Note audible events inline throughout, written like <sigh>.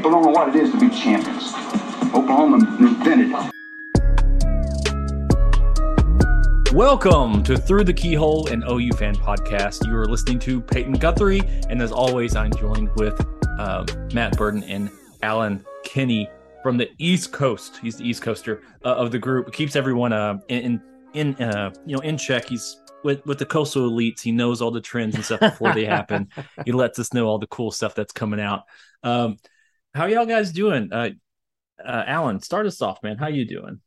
People don't know what it is to be champions. Oklahoma invented it. Welcome to Through the Keyhole, and OU fan podcast. You are listening to Peyton Guthrie, and as always, I'm joined with uh, Matt Burden and Alan Kinney from the East Coast. He's the East Coaster uh, of the group. Keeps everyone uh, in in uh, you know in check. He's with with the coastal elites. He knows all the trends and stuff before they happen. <laughs> He lets us know all the cool stuff that's coming out. Um, how y'all guys doing? Uh, uh, Alan, start us off, man. How you doing?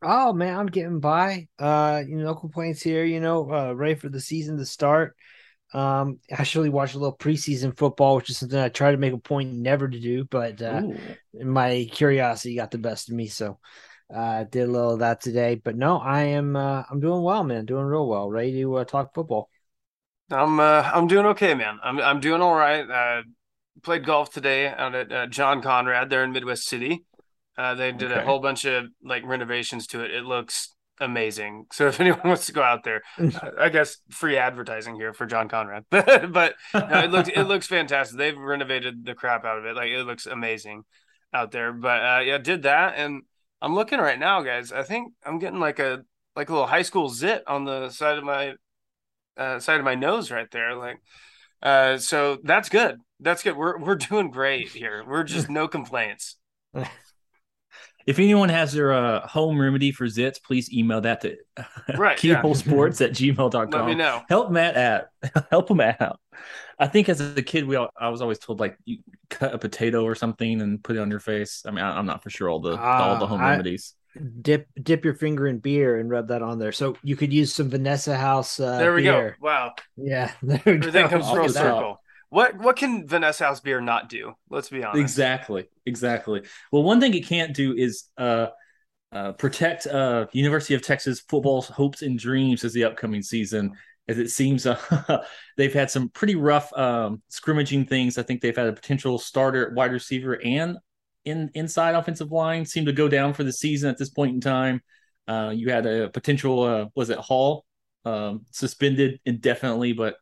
Oh man, I'm getting by. Uh, you know, no complaints here. You know, uh, ready for the season to start. Um, actually watched a little preseason football, which is something I try to make a point never to do, but uh, Ooh. my curiosity got the best of me, so uh, did a little of that today. But no, I am uh, I'm doing well, man. Doing real well. Ready to uh, talk football. I'm uh, I'm doing okay, man. I'm I'm doing all right. Uh, played golf today out at uh, John Conrad there in Midwest City. Uh, they did a whole bunch of like renovations to it. It looks amazing. <laughs> So if anyone wants to go out there, <laughs> I guess free advertising here for John Conrad. <laughs> but no, it looks it looks fantastic. They've renovated the crap out of it. Like it looks amazing out there. But uh, yeah, did that, and I'm looking right now, guys. I think I'm getting like a like a little high school zit on the side of my uh, side of my nose right there. Like, uh, so that's good. That's good. We're we're doing great here. We're just no complaints. <laughs> If anyone has their uh, home remedy for zits, please email that to <laughs> Right, yeah. keyholesports at gmail.com. Let me know. Help Matt out. <laughs> Help him out. I think as a kid, we all, I was always told like you cut a potato or something and put it on your face. I mean, I, I'm not for sure all the all the home I- remedies. Dip dip your finger in beer and rub that on there. So you could use some Vanessa House. Uh, there we beer. go. Wow, Yeah, there we everything go. comes I'll full get that. circle. What what can Vanessa House beer not do? Let's be honest. Exactly, exactly. Well, one thing it can't do is uh, uh, protect uh, University of Texas football's hopes and dreams as the upcoming season. As it seems, <laughs> uh, they've had some pretty rough um, scrimmaging things. I think they've had a potential starter wide receiver and in inside offensive line seem to go down for the season at this point in time. Uh, you had a potential, uh, was it Hall um, suspended indefinitely, but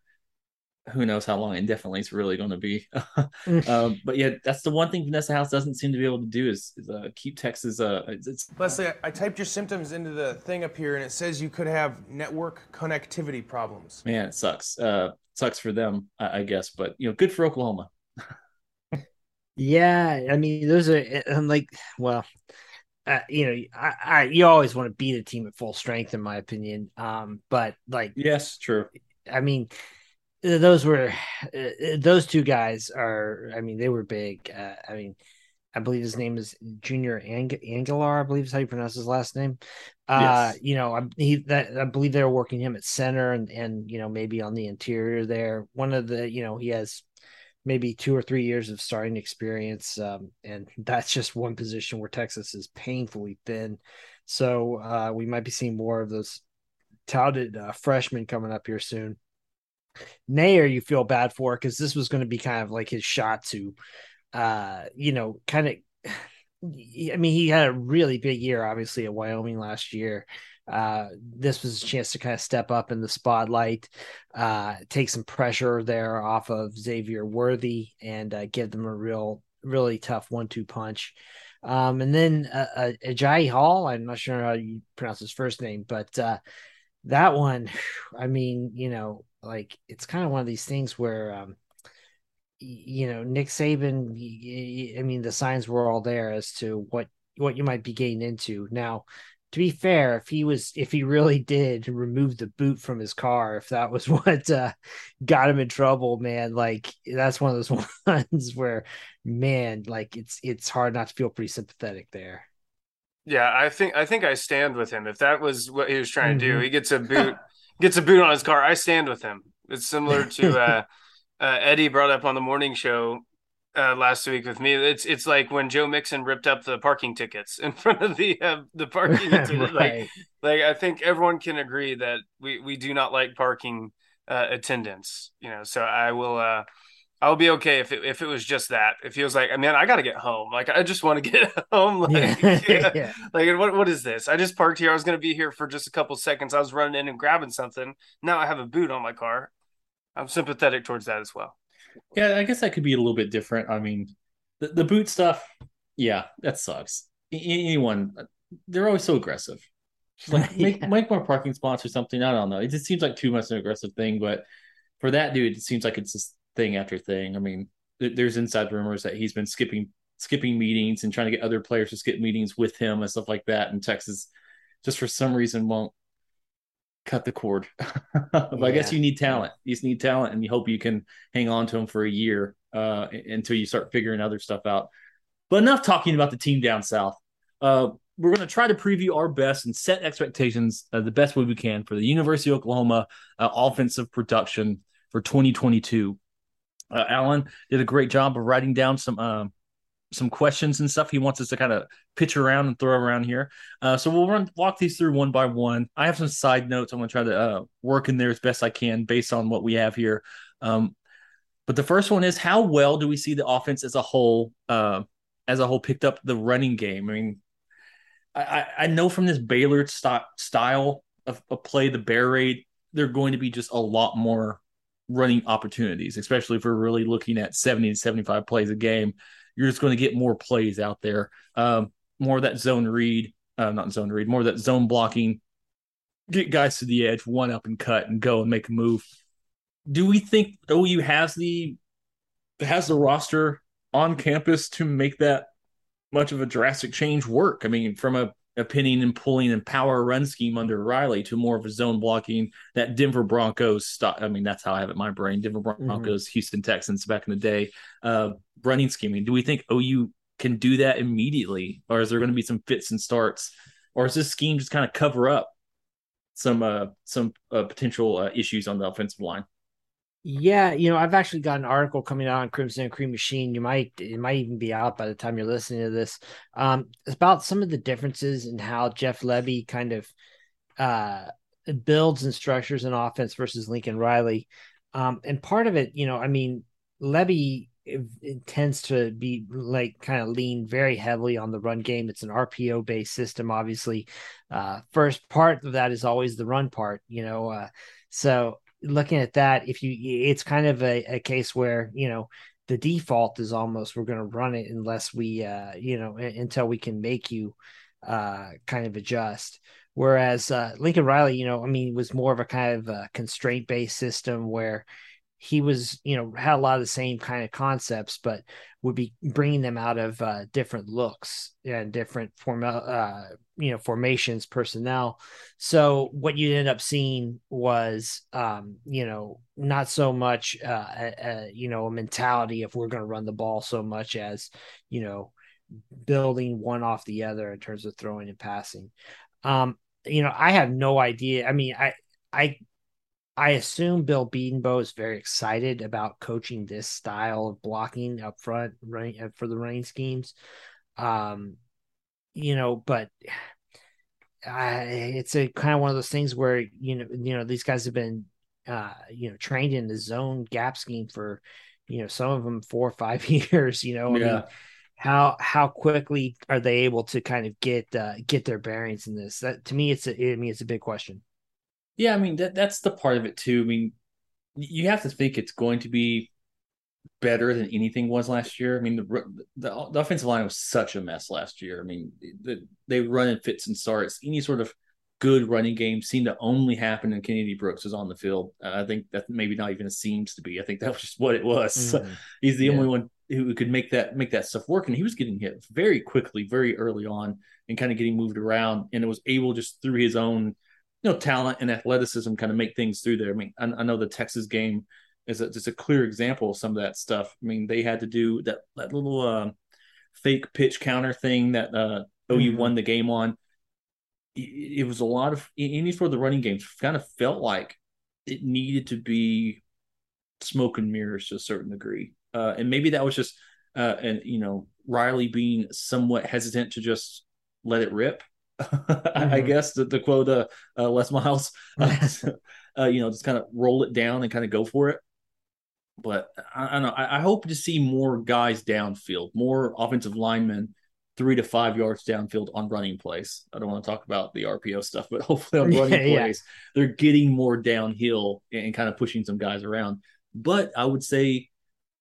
who knows how long indefinitely it's really going to be. <laughs> um, but yeah, that's the one thing Vanessa House doesn't seem to be able to do is, is uh, keep Texas. Uh, it's, it's Leslie, I- I typed your symptoms into the thing up here, and it says you could have network connectivity problems. man, it sucks. Uh, sucks for them, I, I guess. But you know, good for Oklahoma. Yeah, I mean, those are and like, well, uh, you know, I, I you always want to beat a team at full strength, in my opinion. Um, but like, Yes, true. I mean, th- those were uh, those two guys are. I mean, they were big. Uh, I mean, I believe his name is Junior Ang- Angilau. I believe is how you pronounce his last name. Uh, Yes. you know, I, he that I believe they were working him at center and and you know maybe on the interior there. One of the you know he has maybe two or three years of starting experience, um, and that's just one position where Texas is painfully thin. So uh, we might be seeing more of those touted uh, freshmen coming up here soon. Neyor, you feel bad for because this was going to be kind of like his shot to, uh, you know, kind of. <sighs> I mean, he had a really big year, obviously, at Wyoming last year. Uh, this was a chance to kind of step up in the spotlight, uh, take some pressure there off of Xavier Worthy, and uh, give them a real, really tough one-two punch. Um, and then uh, uh, Agiye Hall, I'm not sure how you pronounce his first name, but uh, that one, <sighs> I mean, you know, like it's kind of one of these things where um, you know, Nick Saban, I mean, the signs were all there as to what what you might be getting into. Now, to be fair, if he was if he really <laughs> did remove the boot from his car, if that was <laughs> what uh, got him in trouble, man, like that's one of those <laughs> ones where, man, like it's it's hard not to feel pretty sympathetic there. Yeah, I think I think I stand with him. If that was what he was trying mm-hmm. to do, he gets a boot gets a boot on his car. I stand with him. It's similar to <laughs> uh, uh, Eddie brought up on the morning show uh, last week with me. It's it's like when Joe Mixon ripped up the parking tickets in <laughs> front of the uh, the parking. <laughs> right. Like like I think everyone can agree that we we do not like parking uh, attendance. You know, so I will. Uh I'll be okay if it, if it was just that. If he was like, man, I got to get home. Like, I just want to <laughs> get home. Like, yeah. <laughs> <laughs> yeah. like what what is this? I just parked here. I was going to be here for just a couple seconds. I was running in and grabbing something. Now I have a boot on my car. I'm sympathetic towards that as well. Yeah, I guess that could be a little bit different. I mean, the, the boot stuff, yeah, that sucks. Anyone, they're always so aggressive. like make yeah. make more parking spots or something. I don't know. It just seems like too much of an aggressive thing. But for that dude, it seems like it's just thing after thing. I mean, there's inside rumors that he's been skipping skipping meetings and trying to get other players to skip meetings with him and stuff like that. And Texas, just for some reason, won't cut the cord. <laughs> but yeah. I guess you need talent. You just need talent, and you hope you can hang on to them for a year uh, until you start figuring other stuff out. But enough talking about the team down south. Uh, we're going to try to preview our best and set expectations uh, the best way we can for the University of Oklahoma uh, offensive production for 2022. Uh, Alan did a great job of writing down some um, some questions and stuff he wants us to kind of pitch around and throw around here. Uh, so we'll run walk these through one by one. I have some side notes I'm going to try to uh, work in there as best I can based on what we have here. Um, but the first one is how well do we see the offense as a whole uh, as a whole picked up the running game? I mean, I, I know from this Baylor st- style of, of play, the bear raid, they're going to be just a lot more running opportunities, especially if we're really looking at 70 to 75 plays a game you're just going to get more plays out there. Um, more of that zone read, uh, not zone read, more of that zone blocking. Get guys to the edge, one up and cut, and go and make a move. Do we think OU has the has the roster on campus to make that much of a drastic change work? I mean, from a a pinning and pulling and power run scheme under Riley to more of a zone blocking that Denver Broncos. I mean, that's how I have it in my brain. Denver mm-hmm. Broncos, mm-hmm. Houston Texans back in the day, uh, running scheming. Do we think OU can do that immediately, or is there going to be some fits and starts, or is this scheme just kind of cover up some uh, some uh, potential uh, issues on the offensive line? Yeah, you know, I've actually got an article coming out on Crimson and Cream Machine. You might it might even be out by the time you're listening to this. Um, it's about some of the differences in how Jeff Lebby kind of uh builds and structures an offense versus Lincoln Riley. Um, and part of it, you know, I mean, it tends to be like kind of lean very heavily on the run game. It's an RPO based system, obviously. Uh, first part of that is always the run part, you know. Uh, so looking at that, if you, it's kind of a, a case where you know the default is almost we're going to run it unless we, uh, you know, until we can make you uh, kind of adjust. Whereas uh, Lincoln Riley, you know, I mean, was more of a kind of constraint based system where he was, you know, had a lot of the same kind of concepts, but would be bringing them out of uh, different looks and different form, uh, you know, formations, personnel. So what you end up seeing was, um, you know, not so much, uh, a, a, you know, a mentality if we're going to run the ball so much as, you know, building one off the other in terms of throwing and passing. Um, you know, I have no idea. I mean, I, I I assume Bill Bedenbaugh is very excited about coaching this style of blocking up front right uh, for the running schemes. Um, you know, but <sighs> uh, it's a kind of one of those things where you know, you know, these guys have been uh, you know, trained in the zone gap scheme for, you know, some of them four or five <laughs> years, you know, I mean, how how quickly are they able to kind of get uh, get their bearings in this? That to me, it's a, I mean, it's a big question. Yeah, I mean that that's the part of it too. I mean, you have to think it's going to be better than anything was last year. I mean, the the, the offensive line was such a mess last year. I mean, the, they run in fits and starts. Any sort of good running game seemed to only happen when Kennedy Brooks was on the field. Uh, I think that maybe not even seems to be. I think that was just what it was. <laughs> Mm-hmm. He's the yeah. only one who could make that make that stuff work, and he was getting hit very quickly, very early on, and kind of getting moved around, and it was able just through his own you know talent and athleticism kind of make things through there. I mean, I, I know the Texas game is a, just a clear example of some of that stuff. I mean, they had to do that that little uh, fake pitch counter thing that uh, OU mm-hmm. won the game on it was a lot of any for the running games kind of felt like it needed to be smoke and mirrors to a certain degree. Uh, and maybe that was just uh, and you know Riley being somewhat hesitant to just let it rip. <laughs> mm-hmm. I guess the, the quote uh, uh, Les Miles, <laughs> uh, you know, just kind of roll it down and kind of go for it. But I, I don't know. I, I, hope to see more guys downfield, more offensive linemen three to five yards downfield on running plays. I don't want to talk about the RPO stuff, <laughs> but hopefully on running yeah, plays, yeah. they're getting more downhill and kind of pushing some guys around. But I would say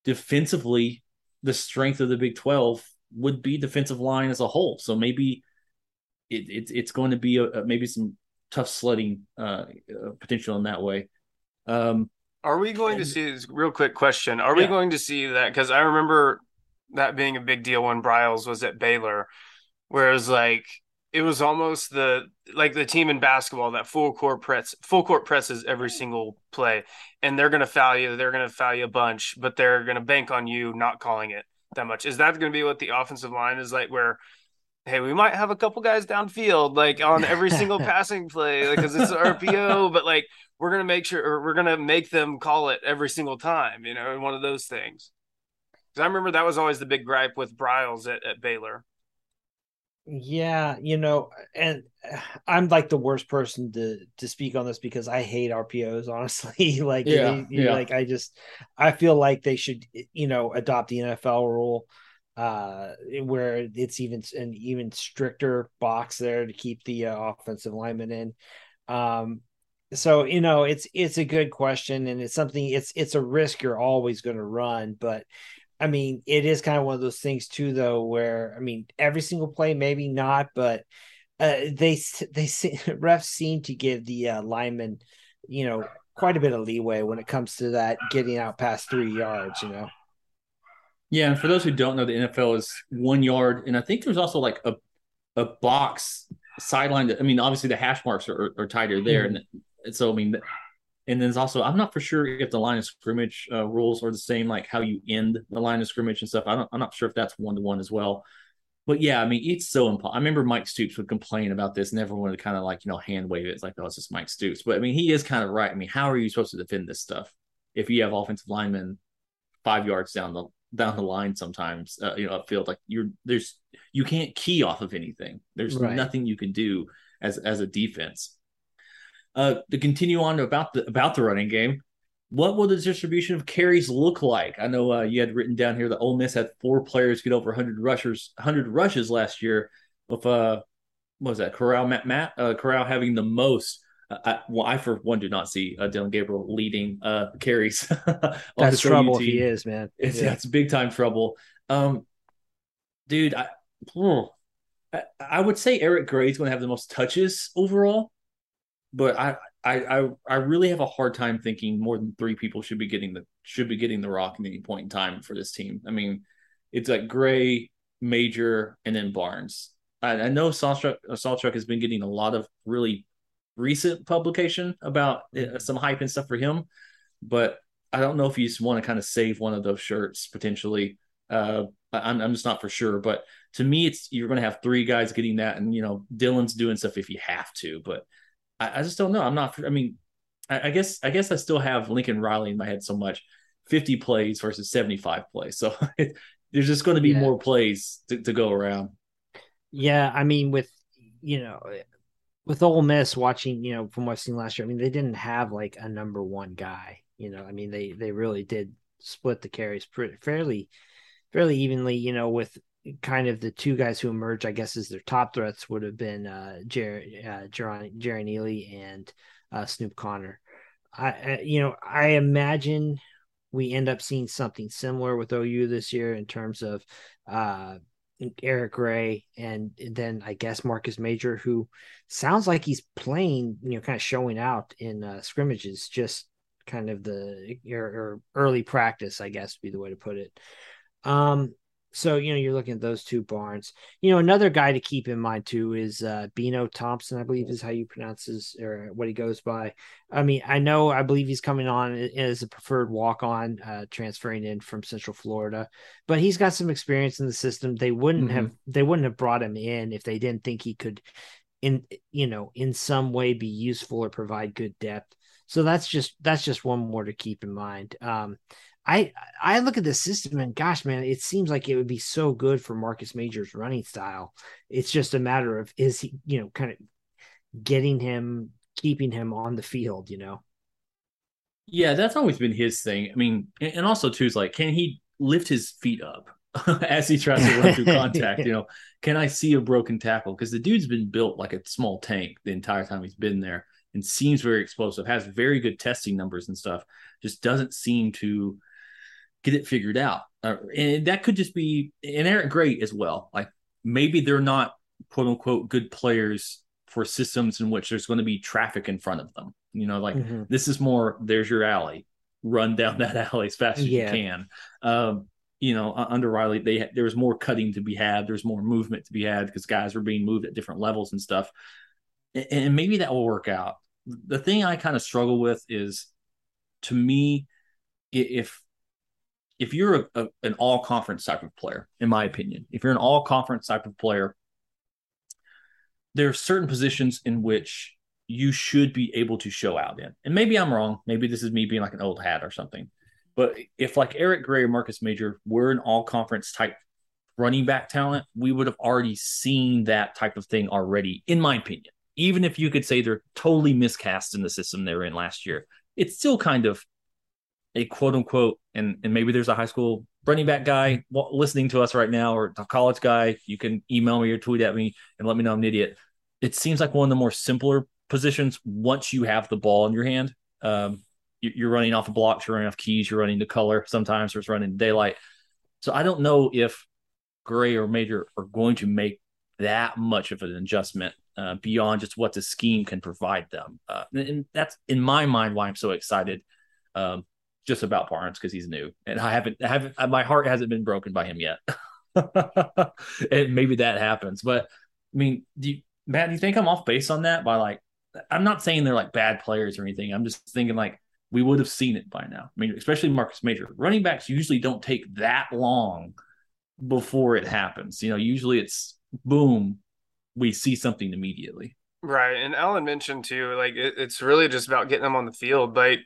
defensively, the strength of the Big 12 would be defensive line as a whole. So maybe it, it it's going to be a, a, maybe some tough sledding uh, uh, potential in that way. Um, are we going and, to see this real quick question? Are yeah. we going to see that? Because I remember that being a big deal when Briles was at Baylor, whereas like it was almost the like the team in basketball that full court press full court presses every single play, and they're gonna foul you, they're gonna foul you a bunch, but they're gonna bank on you not calling it that much. Is that gonna be what the offensive line is like? Where hey, we might have a couple guys downfield like on every single <laughs> passing play because like, it's an RPO, <laughs> but like we're gonna make sure we're gonna make them call it every single time, you know, and one of those things. Because I remember that was always the big gripe with Briles at, at Baylor. Yeah, you know, and I'm like the worst person to to speak on this because I hate RPOs. <laughs> Honestly, like, yeah, they, yeah. like I just I feel like they should, you know, adopt the NFL rule uh where it's even an even stricter box there to keep the uh, offensive lineman in um so you know it's it's a good question and it's something it's it's a risk you're always going to run but I mean, it is kind of one of those things too, though, where I mean, every single play, maybe not, but uh, they they <laughs> refs seem to give the uh, lineman, you know, quite a bit of leeway when it comes to that getting out past three yards. You know. Yeah, and for those who don't know, the NFL is one yard, and I think there's also like a a box sideline. That, I mean, obviously the hash marks are, are tighter there, mm-hmm. and so I mean, and then there's also I'm not for sure if the line of scrimmage uh, rules are the same, like how you end the line of scrimmage and stuff. I don't, I'm not sure if that's one to one as well. But yeah, I mean, it's so important. I remember Mike Stoops would complain about this, and everyone would kind of like you know hand wave it. It's like, oh, it's just Mike Stoops. But I mean, he is kind of right. I mean, how are you supposed to defend this stuff if you have offensive linemen five yards down the down the line sometimes, uh, you know, upfield? Like you're there's you can't key off of anything. There's right. nothing you can do as as a defense. Uh, to continue on about the about the running game, what will the distribution of carries look like? I know uh, you had written down here that Ole Miss had four players get over 100 rushers, 100 rushes last year. With uh, what was that? Corral, Matt, Matt uh, Corral having the most. Uh, I, well, I for one do not see uh, Dillon Gabriel leading uh, carries. <laughs> That's trouble. He is man. It's yeah. it's big time trouble. Um, dude, I, hmm, I, I would say Eric Gray is going to have the most touches overall but I, I I really have a hard time thinking more than three people should be getting the should be getting the rock at any point in time for this team. I mean, it's like Gray, Major, and then Barnes. I, I know Sawchuk Sawchuk has been getting a lot of really recent publication about uh, some hype and stuff for him, but I don't know if you just want to kind of save one of those shirts potentially. Uh, I'm, I'm just not for sure, but to me, it's you're going to have three guys getting that, and you know Dillon's doing stuff if you have to, but I, I just don't know. I'm not. I mean, I, I, guess I guess I still have Lincoln Riley in my head so much. 50 plays versus 75 plays. <laughs> So it, there's just going to be yeah. more plays to, to go around. Yeah, I mean, with you know, with Ole Miss watching, you know, from what I've seen last year, I mean, they didn't have like a number one guy. You know, I mean, they they really did split the carries pretty fairly, fairly evenly. You know, with kind of the two guys who emerged, I guess, as their top threats would have been uh, Jerry, uh, Jerry, Jerrion Ealy and uh, Snoop Conner. I, I, you know, I imagine we end up seeing something similar with OU this year in terms of, uh, Eric Gray, and then I guess Marcus Major, who sounds like he's playing, you know, kind of showing out in uh, scrimmages, just kind of the or, or, early practice, I guess, would be the way to put it. Um, so you know you're looking at those two Barnes. You know another guy to keep in mind too is uh, Bino Thompson, I believe is how you pronounce his or what he goes by. I mean, I know I believe he's coming on as a preferred walk on, uh, transferring in from Central Florida, but he's got some experience in the system. They wouldn't mm-hmm. have they wouldn't have brought him in if they didn't think he could, in you know, in some way be useful or provide good depth. So that's just that's just one more to keep in mind. Um, I I look at the system and gosh, man, it seems like it would be so good for Marcus Major's running style. It's just a matter of is he, you know, kind of getting him, keeping him on the field, you know. Yeah, that's always been his thing. I mean, and also too is like, can he lift his feet up <laughs> as he tries to run through contact? You <laughs> know, can I see a broken tackle? Because the dude's been built like a small tank the entire time he's been there, and seems very explosive. Has very good testing numbers and stuff. Just doesn't seem to get it figured out. Uh, and that could just be and Eric Gray as well. Like maybe they're not quote unquote good players for systems in which there's going to be traffic in front of them. You know, like mm-hmm. this is more there's your alley, run down <laughs> that alley as fast as yeah. you can. Um, you know, under Riley, they there was more cutting to be had. There's more movement to be had because guys were being moved at different levels and stuff. And, and maybe that will work out. The thing I kind of struggle with is, to me, if if you're a, a, an all conference type of player, in my opinion, if you're an all conference type of player, there are certain positions in which you should be able to show out in. And maybe I'm wrong. Maybe this is me being like an old hat or something. But if like Eric Gray or Marcus Major were an all conference type running back talent, we would have already seen that type of thing already, in my opinion. Even if you could say they're totally miscast in the system they were in last year, it's still kind of a quote unquote, and, and maybe there's a high school running back guy listening to us right now or a college guy, you can email me or tweet at me and let me know I'm an idiot. It seems like one of the more simpler positions once you have the ball in your hand. Um, you're running off of blocks, you're running off keys, you're running the color. Sometimes or it's running daylight. So I don't know if Gray or Major are going to make that much of an adjustment uh, beyond just what the scheme can provide them. Uh, and that's in my mind why I'm so excited. Um, just about Barnes because he's new, and I haven't, I haven't, my heart hasn't been broken by him yet. <laughs> and maybe that happens, but I mean, do you, Matt, do you think I'm off base on that? By like, I'm not saying they're like bad players or anything. I'm just thinking like we would have seen it by now. I mean, especially Marcus Major. Running backs usually don't take that long before it happens. You know, usually it's boom, we see something immediately. Right, and Alan mentioned too, like it, it's really just about getting them on the field, but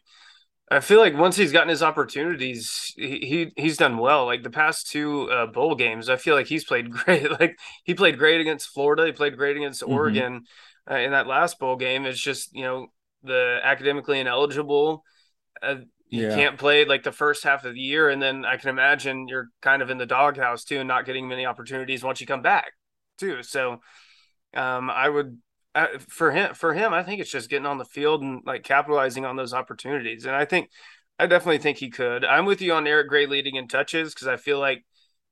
I feel like once he's gotten his opportunities, he, he he's done well. Like the past two uh, bowl games, I feel like he's played <laughs> great. Like he played great against Florida, he played great against mm-hmm. Oregon. Uh, in that last bowl game, it's just you know the academically ineligible. Uh, you yeah. can't play like the first half of the year, and then I can imagine you're kind of in the doghouse too, and not getting many opportunities once you come back too. So, um, I would uh, for him for him i think it's just getting on the field and like capitalizing on those opportunities and i think i definitely think he could. I'm with you on eric gray leading in touches because i feel like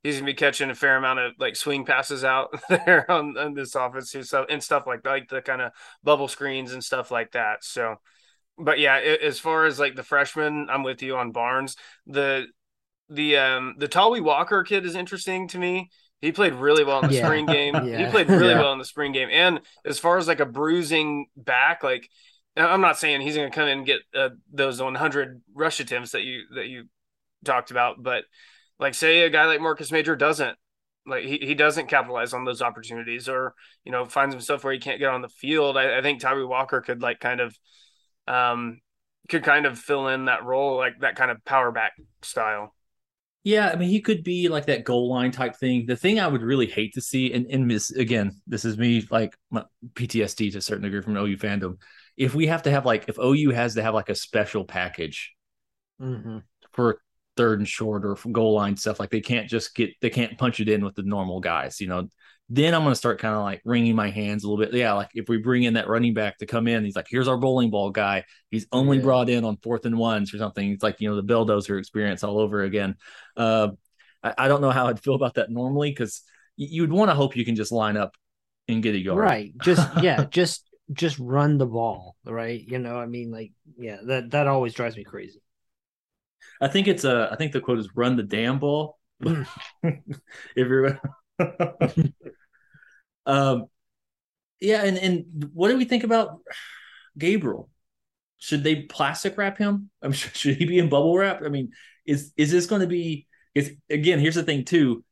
he's gonna be catching a fair amount of like swing passes out <laughs> there on, on this offense too, so and stuff like that, like the kind of bubble screens and stuff like that so. But yeah it, as far as like the freshman i'm with you on barnes. The the um the Tawee Walker kid is interesting to me he played really well in the yeah. spring game. <laughs> yeah. He played really yeah. well in the spring game. And as far as like a bruising back, like I'm not saying he's going to come in and get uh, those 100 rush attempts that you that you talked about, but like say a guy like Marcus Major doesn't like he, he doesn't capitalize on those opportunities or you know finds himself where he can't get on the field. I, I think Tawee Walker could like kind of um could kind of fill in that role like that kind of power back style. Yeah, I mean, he could be like that goal line type thing. The thing I would really hate to see, and, and this, again, this is me like PTSD to a certain degree from OU fandom. If we have to have like, if OU has to have like a special package mm-hmm. for third and short or goal line stuff, like they can't just get, they can't punch it in with the normal guys, you know, then I'm going to start kind of like wringing my hands a little bit. Yeah, like if we bring in that running back to come in, he's like, here's our bowling ball guy. He's only yeah. brought in on fourth and ones or something. It's like, you know, the bulldozer experience all over again. Uh, I, I, don't know how I'd feel about that normally because you'd want to hope you can just line up and get a yard. Right. Just <laughs> yeah, just just run the ball, right? You know, I mean, like, yeah, that that always drives me crazy. I think it's a. I think the quote is "run the damn ball." <laughs> if you're, <laughs> um, yeah, and and what do we think about Gabriel? Should they plastic wrap him? I'm sure <laughs> should he be in bubble wrap? I mean, is is this going to be? Is again? Here's the thing too.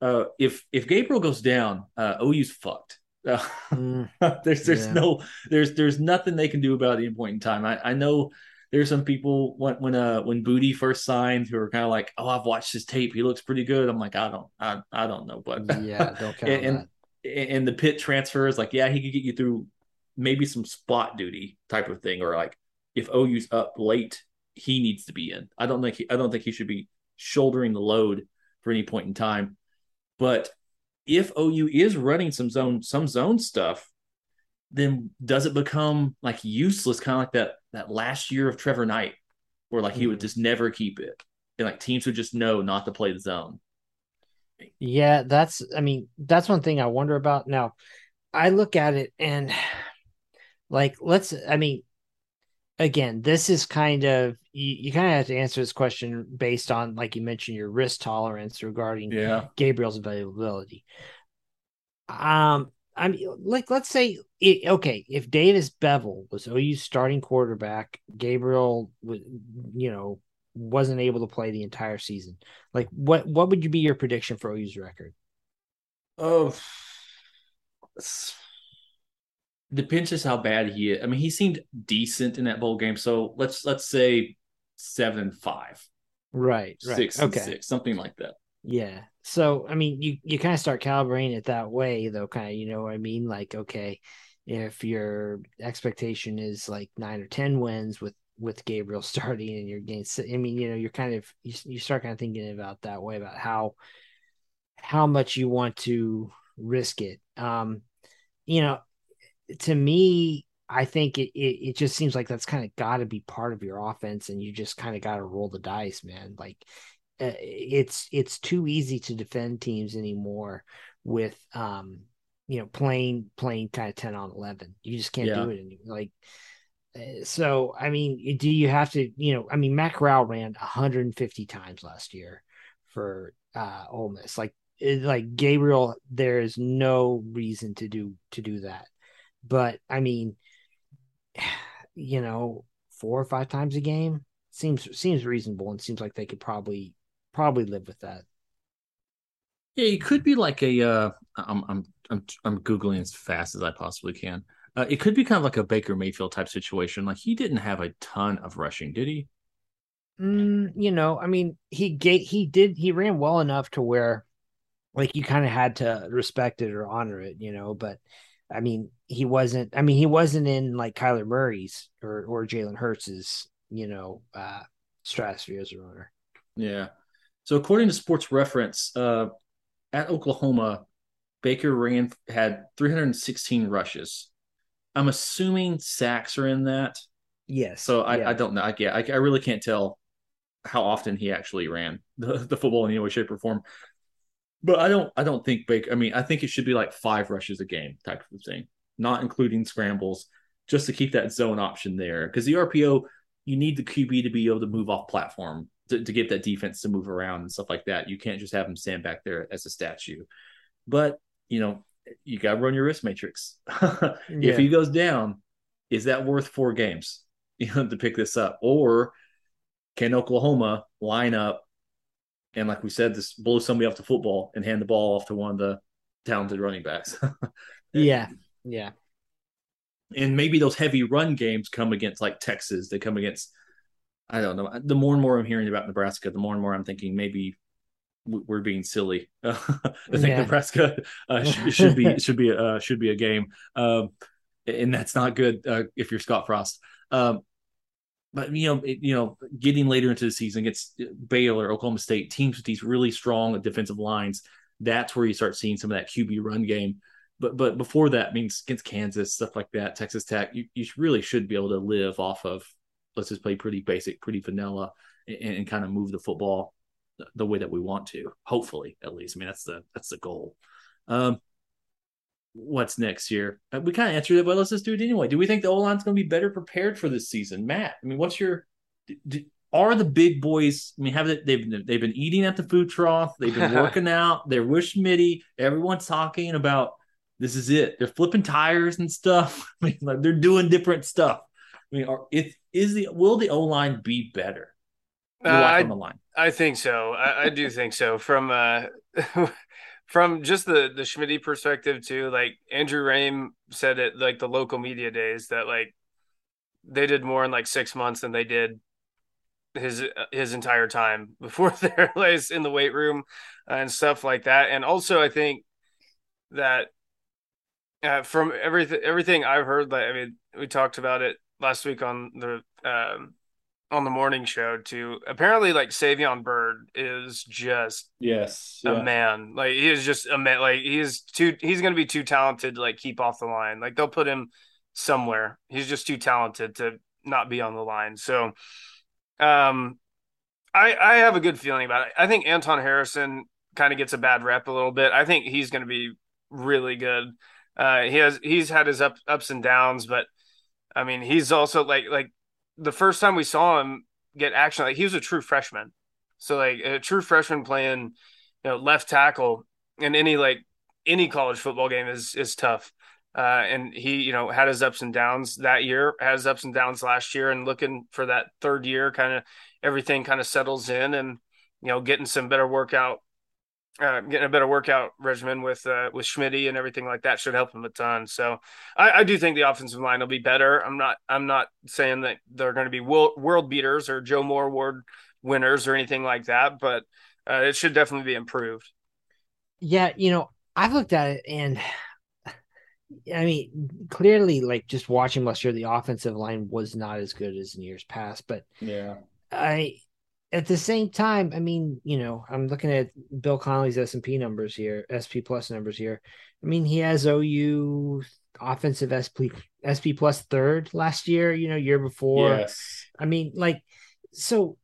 Uh, if if Gabriel goes down, uh, OU's fucked. Uh, <laughs> mm, there's there's yeah. no there's there's nothing they can do about it at any point in time. I, I know there's some people when when uh when Booty first signed who are kind of like, oh, I've watched his tape. He looks pretty good. I'm like, I don't I I don't know, but yeah, don't <laughs> count and, and, and the Pitt transfers, like, yeah, he could get you through maybe some spot duty type of thing, or like if OU's up late, he needs to be in. I don't think he, I don't think he should be shouldering the load for any point in time. But if OU is running some zone some zone stuff, then does it become like useless, kind of like that that last year of Trevor Knight, where like he would mm-hmm. just never keep it, and like teams would just know not to play the zone. Yeah, that's I mean that's one thing I wonder about. Now, I look at it and <sighs> like let's I mean again, this is kind of you, you kind of have to answer this question based on, like you mentioned, your risk tolerance regarding yeah. Gabriel's availability. Um, I mean, like let's say, it, okay, if Davis Beville was OU's starting quarterback, Gabriel, was, you know, wasn't able to play the entire season. Like, what what would you be your prediction for OU's record? Oh, depends just how bad he is. I mean, he seemed decent in that bowl game. So let's let's say seven five. Right. right. Six okay. six, something like that. Yeah. So I mean you you kind of start calibrating it that way though, kind of, you know what I mean? Like, okay, if your expectation is like nine or ten wins with with Gabriel <laughs> starting and you're getting I mean, you know, you're kind of you, you start kind of thinking about that way about how how much you want to risk it. Um, you know, to me, I think it, it, it just seems like that's kind of got to be part of your offense, and you just kind of got to roll the dice, man. Like it's it's too easy to defend teams anymore with um you know playing playing kind of 10 on 11 you just can't yeah. do it anymore. like uh, so i mean do you have to you know i mean matt corral ran 150 times last year for uh Ole Miss like like gabriel there is no reason to do to do that but I mean, <sighs> you know, four or five times a game seems seems reasonable and seems like they could probably probably live with that. Yeah, it could be like a. Uh, I'm I'm I'm I'm googling as fast as I possibly can. Uh, it could be kind of like a Baker Mayfield type situation. Like he didn't have a ton of rushing, did he? Mm, you know, I mean, he gave he did he ran well enough to where, like, you kind of had to respect it or honor it, you know. But I mean, he wasn't. I mean, he wasn't in like Kyler Murray's or or Jalen Hurts's, you know, uh, stratosphere as a runner. Yeah. So according to Sports Reference, uh, at Oklahoma, Baker ran had 316 rushes. I'm assuming sacks are in that. Yes. So I, yeah. I don't know. I, yeah, I, I really can't tell how often he actually ran <laughs> the, the football in any way, shape, or form. But I don't I don't think Baker I mean, I think it should be like five rushes a game type of thing, not including scrambles, just to keep that zone option there. Because the RPO, you need the QB to be able to move off platform to, to get that defense to move around and stuff like that. You can't just have him stand back there as a statue. But you know, you got to run your risk matrix. yeah. <laughs> If he goes down, is that worth four games? <laughs> You know, to pick this up, or can Oklahoma line up and like we said, just blow somebody off the football and hand the ball off to one of the talented running backs. <laughs> yeah, yeah. And maybe those heavy run games come against like Texas. They come against I don't know. The more and more I'm hearing about Nebraska, the more and more I'm thinking maybe we're being silly. <laughs> I think yeah. Nebraska uh, should, <laughs> should, be should be uh, should be a game, um, and that's not good uh, if you're Scott Frost. Um, but you know, it, you know, getting later into the season against Baylor, Oklahoma State teams with these really strong defensive lines, that's where you start seeing some of that QB run game. But but before that, means against Kansas, stuff like that, Texas Tech, you, you really should be able to live off of let's just play pretty basic, pretty vanilla, and, and kind of move the football the way that we want to. Hopefully, at least. I mean, that's the that's the goal. Um, what's next year? Uh, we kind of answered it, but let's just do it anyway. Do we think the O line's going to be better prepared for this season, Matt? I mean, what's your do, are the big boys? I mean, have they, they've they've been eating at the food trough, they've been <laughs> working out, they're with Schmitty. Everyone's talking about this is it. They're flipping tires and stuff. <laughs> I mean, like they're doing different stuff. I mean, are, if is the will the O line be better? Uh, I, I think so. I, I do think so. From uh, <laughs> from just the the Schmitty perspective too. Like Andrew Raym said it like the local media days that like they did more in like six months than they did his his entire time <laughs> before their like in the weight room and stuff like that. And also, I think that uh, from everything everything I've heard, like I mean, we talked about it last week on the um, on the morning show too. Apparently, like Savion Byrd is just yes yeah. a man. Like he is just a man. Like he is too. He's going to be too talented to like keep off the line. Like they'll put him somewhere. He's just too talented to not be on the line. So, um, I I have a good feeling about it. I think Anton Harrison kind of gets a bad rep a little bit. I think he's going to be really good. Uh, he has he's had his up, ups and downs, but I mean he's also like like the first time we saw him get action, like he was a true freshman. So like a true freshman playing, you know, left tackle in any like any college football game is is tough. Uh, and he, you know, had his ups and downs that year, has ups and downs last year, and looking for that third year, kind of everything kind of settles in, and you know, getting some better workout uh, getting a better workout regimen with uh, with Schmitty and everything like that should help him a ton. So I, I, do think the offensive line will be better. I'm not I'm not saying that they're going to be world, world beaters or Joe Moore Award winners or anything like that, but uh, it should definitely be improved. Yeah, you know, I've looked at it and I mean, clearly, like just watching last year, the offensive line was not as good as in years past. But yeah, I at the same time, I mean, you know, I'm looking at Bill Connelly's S and P numbers here, SP plus numbers here. I mean, he has OU offensive SP SP plus third last year. You know, year before. Yes. I mean, like, so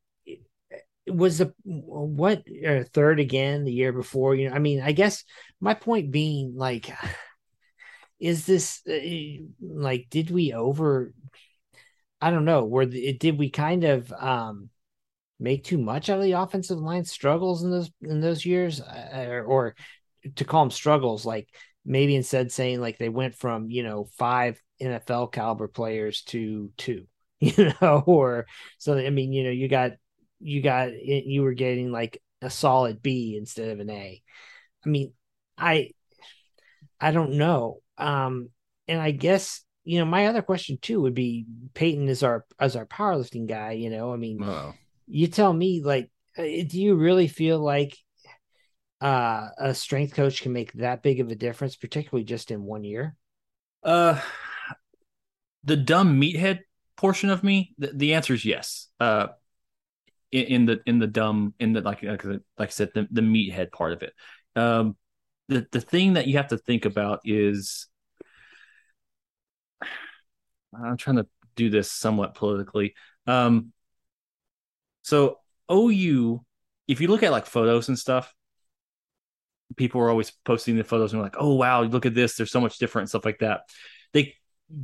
was the what uh, third again the year before? You know, I mean, I guess my point being, like, <sighs> is this uh, like, did we over? I don't know. Where did we kind of um make too much out of the offensive line struggles in those in those years, uh, or, or to call them struggles, like maybe instead saying like they went from you know five NFL caliber players to two, <laughs> you know, or so I mean you know you got you got you were getting like a solid B instead of an A. I mean, I I don't know. Um, and I guess you know my other question too would be Peyton is our as our powerlifting guy. You know, I mean, oh you tell me like uh, do you really feel like uh, a strength coach can make that big of a difference particularly just in one year? Uh the dumb meathead portion of me the, the answer is yes. Uh in, in, the in the dumb in the like like, like i said the, the meathead part of it. Um the the thing that you have to think about is i'm trying to do this somewhat politically. Um so OU, if you look at like photos and stuff, people are always posting the photos and like, oh wow, look at this. There's so much different stuff like that. They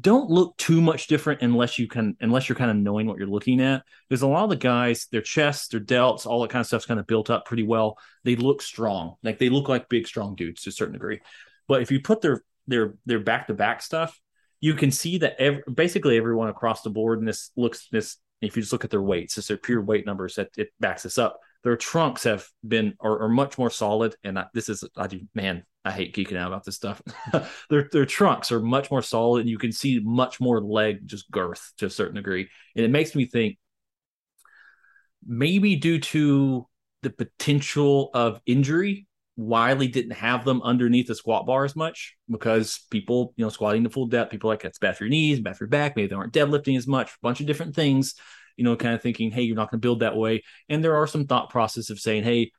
don't look too much different unless you can unless you're kind of knowing what you're looking at. Because a lot of the guys, their chests, their delts, all that kind of stuff's kind of built up pretty well. They look strong. Like they look like big, strong dudes to a certain degree. But if you put their their their back to back stuff, you can see that every, basically everyone across the board and this looks this if you just look at their weights, it's their pure weight numbers that it backs this up. Their trunks have been are, are much more solid, and I, this is I do man, I hate geeking out about this stuff. <laughs> their their trunks are much more solid, and you can see much more leg just girth to a certain degree, and it makes me think maybe due to the potential of injury Wiley didn't have them underneath the squat bar as much because people, you know, squatting to full depth, people like that's bad for your knees, bad for your back. Maybe they aren't deadlifting as much, a bunch of different things, you know, kind of thinking, hey, you're not going to build that way. And there are some thought process of saying, hey,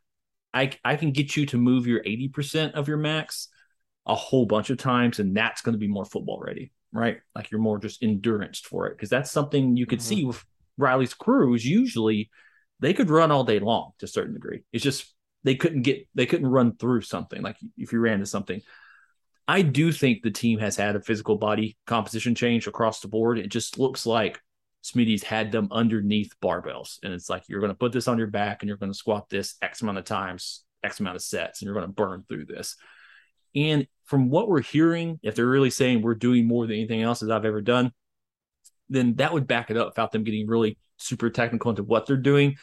I, I can get you to move your 80% of your max a whole bunch of times, and that's going to be more football ready, right? Like you're more just endurance for it. Because that's something you could mm-hmm. see with Riley's crews. Usually they could run all day long to a certain degree. It's just they couldn't get they couldn't run through something like if you ran to something. I do think the team has had a physical body composition change across the board. It just looks like Schmitty's had them underneath barbells, and it's like you're going to put this on your back and you're going to squat this X amount of times, X amount of sets, and you're going to burn through this. And from what we're hearing, if they're really saying we're doing more than anything else that I've ever done, then that would back it up without them getting really super technical into what they're doing.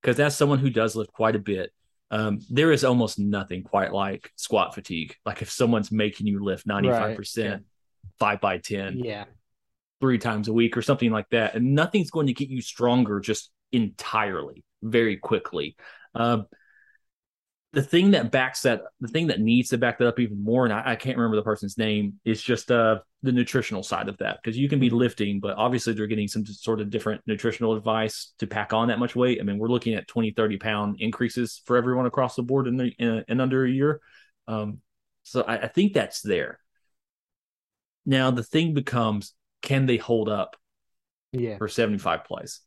Because as someone who does lift quite a bit, um, there is almost nothing quite like squat fatigue. Like if someone's making you lift 95%, Right. five by 10, Yeah. three times a week or something like that. And nothing's going to get you stronger just entirely very quickly. Um, the thing that backs that, the thing that needs to back that up even more, and I, I can't remember the person's name, is just uh, the nutritional side of that. Because you can be lifting, but obviously they're getting some sort of different nutritional advice to pack on that much weight. I mean, we're looking at 20, 30 pound increases for everyone across the board in, the, in, in under a year. Um, so I, I think that's there. Now the thing becomes can they hold up Yeah. for 75 plays?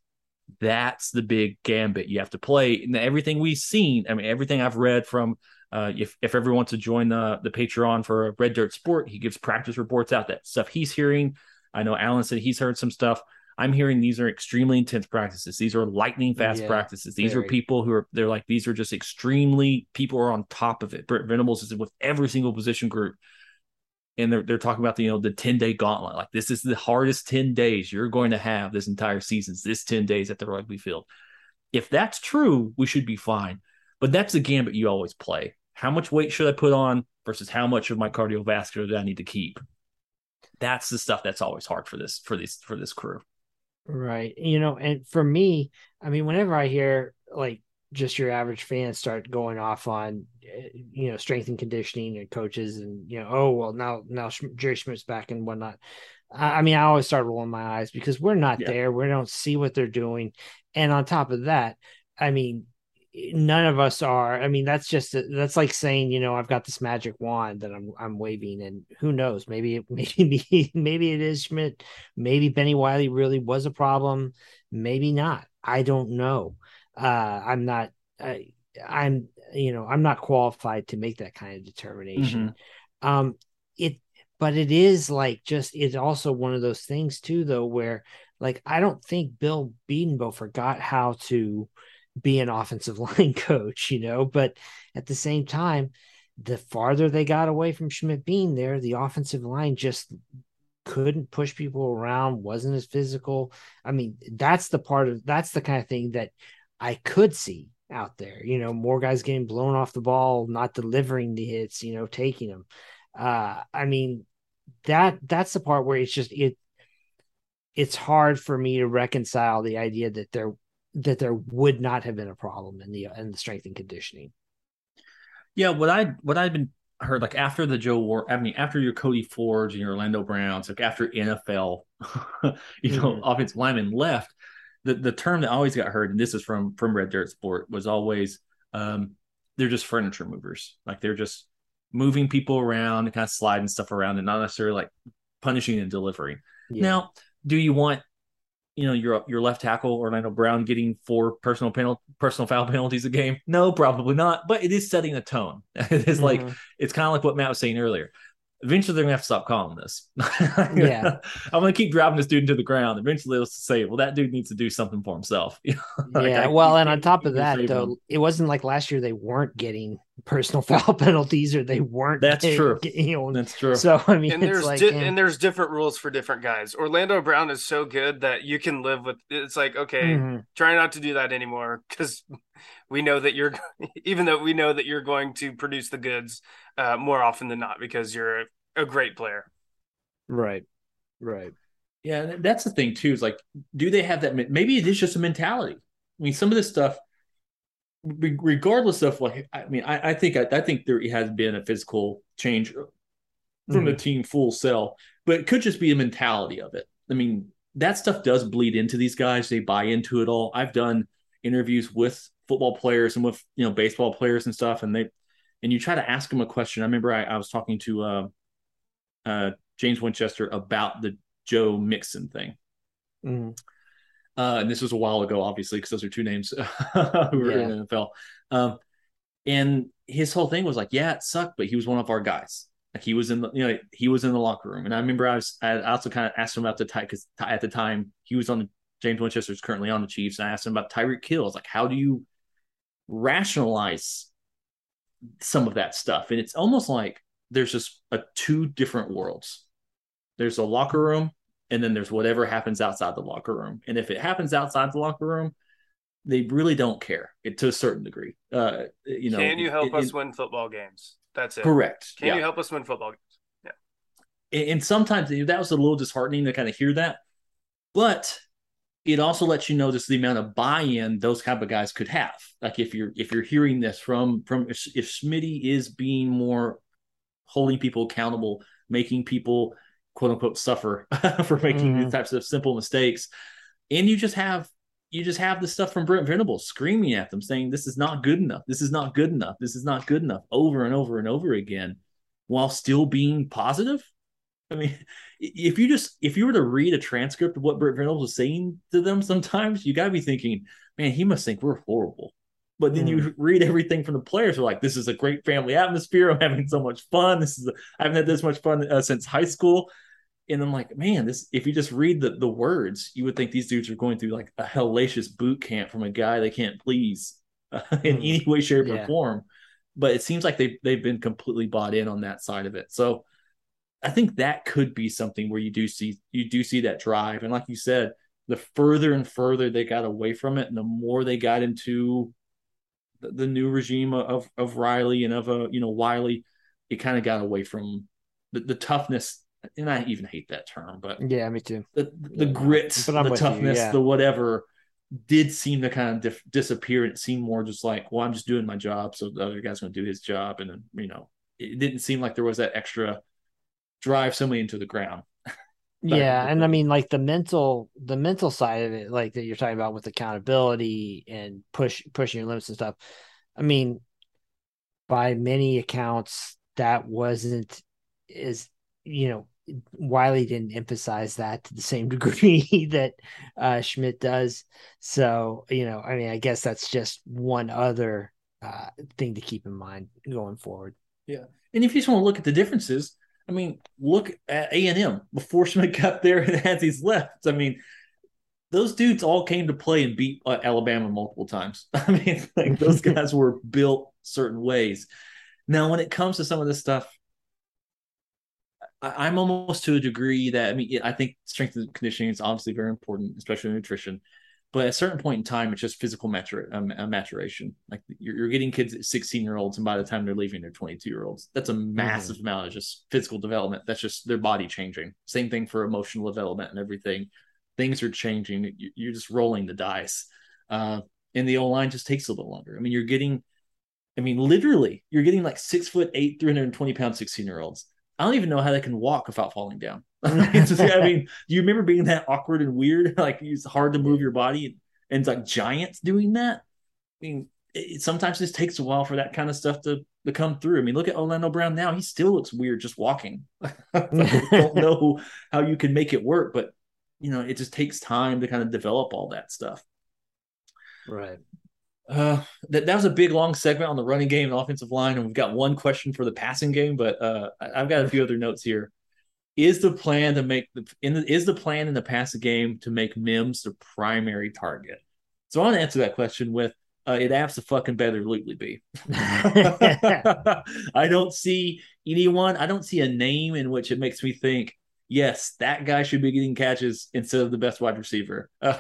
That's the big gambit you have to play. And everything we've seen, I mean, everything I've read from, uh, if, if everyone wants to join the, the Patreon for Red Dirt Sport, he gives practice reports out that stuff he's hearing. I know Alan said he's heard some stuff. I'm hearing these are extremely intense practices. These are lightning fast Yeah, practices. These very. are people who are, they're like, these are just extremely, people are on top of it. Brent Venables is with every single position group and they're they're talking about the you know the 10 day gauntlet. Like this is the hardest 10 days you're going to have this entire season this 10 days at the rugby field. If that's true we should be fine. But that's the gambit you always play. How much weight should i put on versus how much of my cardiovascular do i need to keep? That's the stuff that's always hard for this for this for this crew. Right. You know, and for me, I mean, whenever I hear like just your average fans start going off on, eh, you know, strength and conditioning and coaches and, you know, oh, well, now, now Jerry Schmidt's back and whatnot. I, I mean, I always start rolling my eyes because we're not Yeah. there. We don't see what they're doing. And on top of that, I mean, none of us are. I mean, that's just that's like saying, you know, I've got this magic wand that I'm I'm waving, and who knows? Maybe <laughs> maybe maybe it is Schmidt. Maybe Bennie Wylie really was a problem. Maybe not. I don't know. Uh, I'm not. I, I'm you know I'm not qualified to make that kind of determination. Um, it but it is like just it's also one of those things too though where like I don't think Bill Bedenbaugh forgot how to be an <laughs> offensive line coach, you know, but at the same time, the farther they got away from Schmidt being there, the offensive line just couldn't push people around, wasn't as physical. I mean, that's the part of that's the kind of thing that I could see out there. You know, more guys getting blown off the ball, not delivering the hits, you know, taking them. Uh, I mean, that that's the part where it's just it it's hard for me to reconcile the idea that there that there would not have been a problem in the in the strength and conditioning. Yeah, what I what I've been heard like after the Joe War, I mean after your Cody Ford and your Orlando Browns, like after NFL, <laughs> you know, Mhm. offensive linemen left, the the term that always got heard, and this is from from Red Dirt Sport, was always um, they're just furniture movers, like they're just moving people around and kind of sliding stuff around, and not necessarily like punishing and delivering. Yeah. Now, do you want you know your your left tackle Orlando Brown getting four personal penal personal foul <laughs> penalties a game? No, probably not. But it is setting a tone. <laughs> it is like Mhm. it's kind of like what Matt was saying earlier. Eventually, they're gonna have to stop calling this. Yeah. <laughs> I'm gonna keep driving this dude into the ground. Eventually, they'll say, "Well, that dude needs to do something for himself." <laughs> Like, yeah, I- well, and on top of that, save him. though, it wasn't like last year they weren't getting personal <laughs> foul penalties or they weren't. That's getting- true. You know, that's true. so I mean, and there's like, di- eh, and there's different rules for different guys. Orlando Brown is so good that you can live with. It's like okay, mhm. try not to do that anymore because we know that you're <laughs> even though we know that you're going to produce the goods uh, more often than not because you're a, a great player. right, right, Yeah, that's the thing too. Is like, do they have that? Maybe it is just a mentality. I mean, some of this stuff, regardless of like, I mean, I, I think I, I think there has been a physical change from the team full cell, but it could just be a mentality of it. I mean, that stuff does bleed into these guys. They buy into it all. I've done interviews with football players and with you know baseball players and stuff, and they and you try to ask them a question. I remember I, I was talking to uh, uh, James Winchester about the Joe Mixon thing. Mhm. Uh, and this was a while ago, obviously, because those are two names <laughs> who were in the NFL. Um, And his whole thing was like, yeah, it sucked, but he was one of our guys. Like he was in the, you know, he was in the locker room. And I remember I was, I also kind of asked him about the type because at the time he was on the James Winchester is currently on the Chiefs, and I asked him about Tyreek Hill. I was like, how do you rationalize some of that stuff? And it's almost like there's just a two different worlds. There's a locker room, and then there's whatever happens outside the locker room. And if it happens outside the locker room, they really don't care it, to a certain degree. Uh, you know, can you help it, us it, win football games? That's it. Correct. Can yeah. you help us win football games? Yeah. And sometimes that was a little disheartening to kind of hear that, but it also lets you know just the amount of buy-in those kind of guys could have. Like if you're if you're hearing this from from if, if Schmitty is being more holding people accountable, making people quote unquote suffer <laughs> for making Mhm. these types of simple mistakes, and you just have you just have the stuff from Brent Venables screaming at them, saying this is not good enough, this is not good enough, this is not good enough, over and over and over again, while still being positive. I mean, <laughs> if you just if you were to read a transcript of what Brent Venables was saying to them, sometimes you gotta be thinking, man, he must think we're horrible. But then you <laughs> read everything from the players, are like, this is a great family atmosphere. <laughs> I'm having so much fun. This is a, I haven't had this much fun uh, since high school. And I'm like, man, this. If you just read the the words, you would think these dudes are going through like a hellacious boot camp from a guy they can't please uh, in Mhm. any way, shape, Yeah. or form. But it seems like they they've been completely bought in on that side of it. So I think that could be something where you do see you do see that drive, and like you said, the further and further they got away from it, and the more they got into the, the new regime of of Riley and of uh, you know Wylie, it kind of got away from the, the toughness. And I even hate that term, but Yeah, me too. the the Yeah, grit, the you, toughness, yeah. the whatever did seem to kind of dif- disappear. And it seemed more just like, well, I'm just doing my job, so the other guy's going to do his job, and then you know, it didn't seem like there was that extra drive somebody into the ground. <laughs> Yeah, and I mean like the mental the mental side of it, like that you're talking about with accountability and push pushing your limits and stuff. I mean, by many accounts, that wasn't is you know Wylie didn't emphasize that to the same <laughs> degree that uh, Schmidt does. So you know, I mean, I guess that's just one other uh, thing to keep in mind going forward. Yeah. And if you just want to look at the differences, I mean, look at A and M before Schmidt got there and as he's left. I mean, those dudes all came to play and beat uh, Alabama multiple times. <laughs> I mean, like those <laughs> guys were built certain ways. Now, when it comes to some of this stuff, I, I'm almost to a degree that I mean, I think strength and conditioning is obviously very important, especially nutrition. But at a certain point in time, it's just physical matur- um, uh, maturation. Like you're, you're getting kids at 16 year olds, and by the time they're leaving, they're 22 year olds. That's a massive amount of just physical development. That's just their body changing. Same thing for emotional development and everything. Things are changing. You- You're just rolling the dice. Uh, and the O line just takes a little longer. I mean, you're getting, I mean, literally, you're getting like six foot eight, 320 pound 16 year olds. I don't even know how they can walk without falling down. <laughs> <laughs> Just- I mean, do you remember being that awkward and weird? <laughs> Like it's hard to move your body, and it's like giants doing that. I mean, it, sometimes just takes a while for that kind of stuff to to come through. I mean, look at Orlando Brown now; he still looks weird just walking. I don't know how you can make it work, but you know, it just takes time to kind of develop all that stuff. Right. Uh, that that was a big long segment on the running game and offensive line, and we've got one question for the passing game, but uh, I've got a few other notes here. Is the plan to make the in the, is the plan in the passing game to make Mims the primary target? So I want to answer that question with uh, it has to fucking better absolutely be. <laughs> I don't see anyone. I don't see a name in which it makes me think. Yes, that guy should be getting catches instead of the best wide receiver. <laughs> I,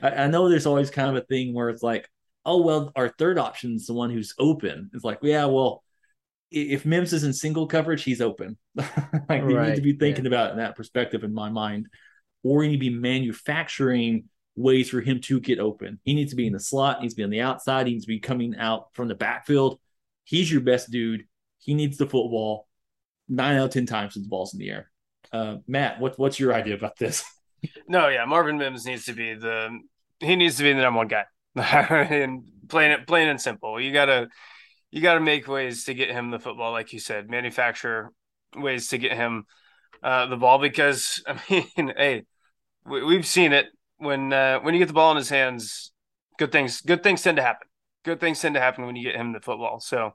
I know there's always kind of a thing where it's like, oh well, our third option is the one who's open. It's like, yeah, well, if Mims is in single coverage, he's open. <laughs> like you need to be thinking about it in that perspective, in my mind, or you need to be manufacturing ways for him to get open. He needs to be in the slot, He needs to be on the outside, he needs to be coming out from the backfield. He's your best dude. He needs the football. Nine out of ten times, when the ball's in the air. Uh, Matt, what, what's your idea about this? <laughs> No, yeah, Marvin Mims needs to be the he needs to be the number one guy. <laughs> and plain it plain and simple. You gotta you gotta make ways to get him the football, like you said, manufacture ways to get him uh, the ball because <laughs> I mean, hey, we, we've seen it when uh, when you get the ball in his hands, good things good things tend to happen. good things tend to happen when you get him the football. So,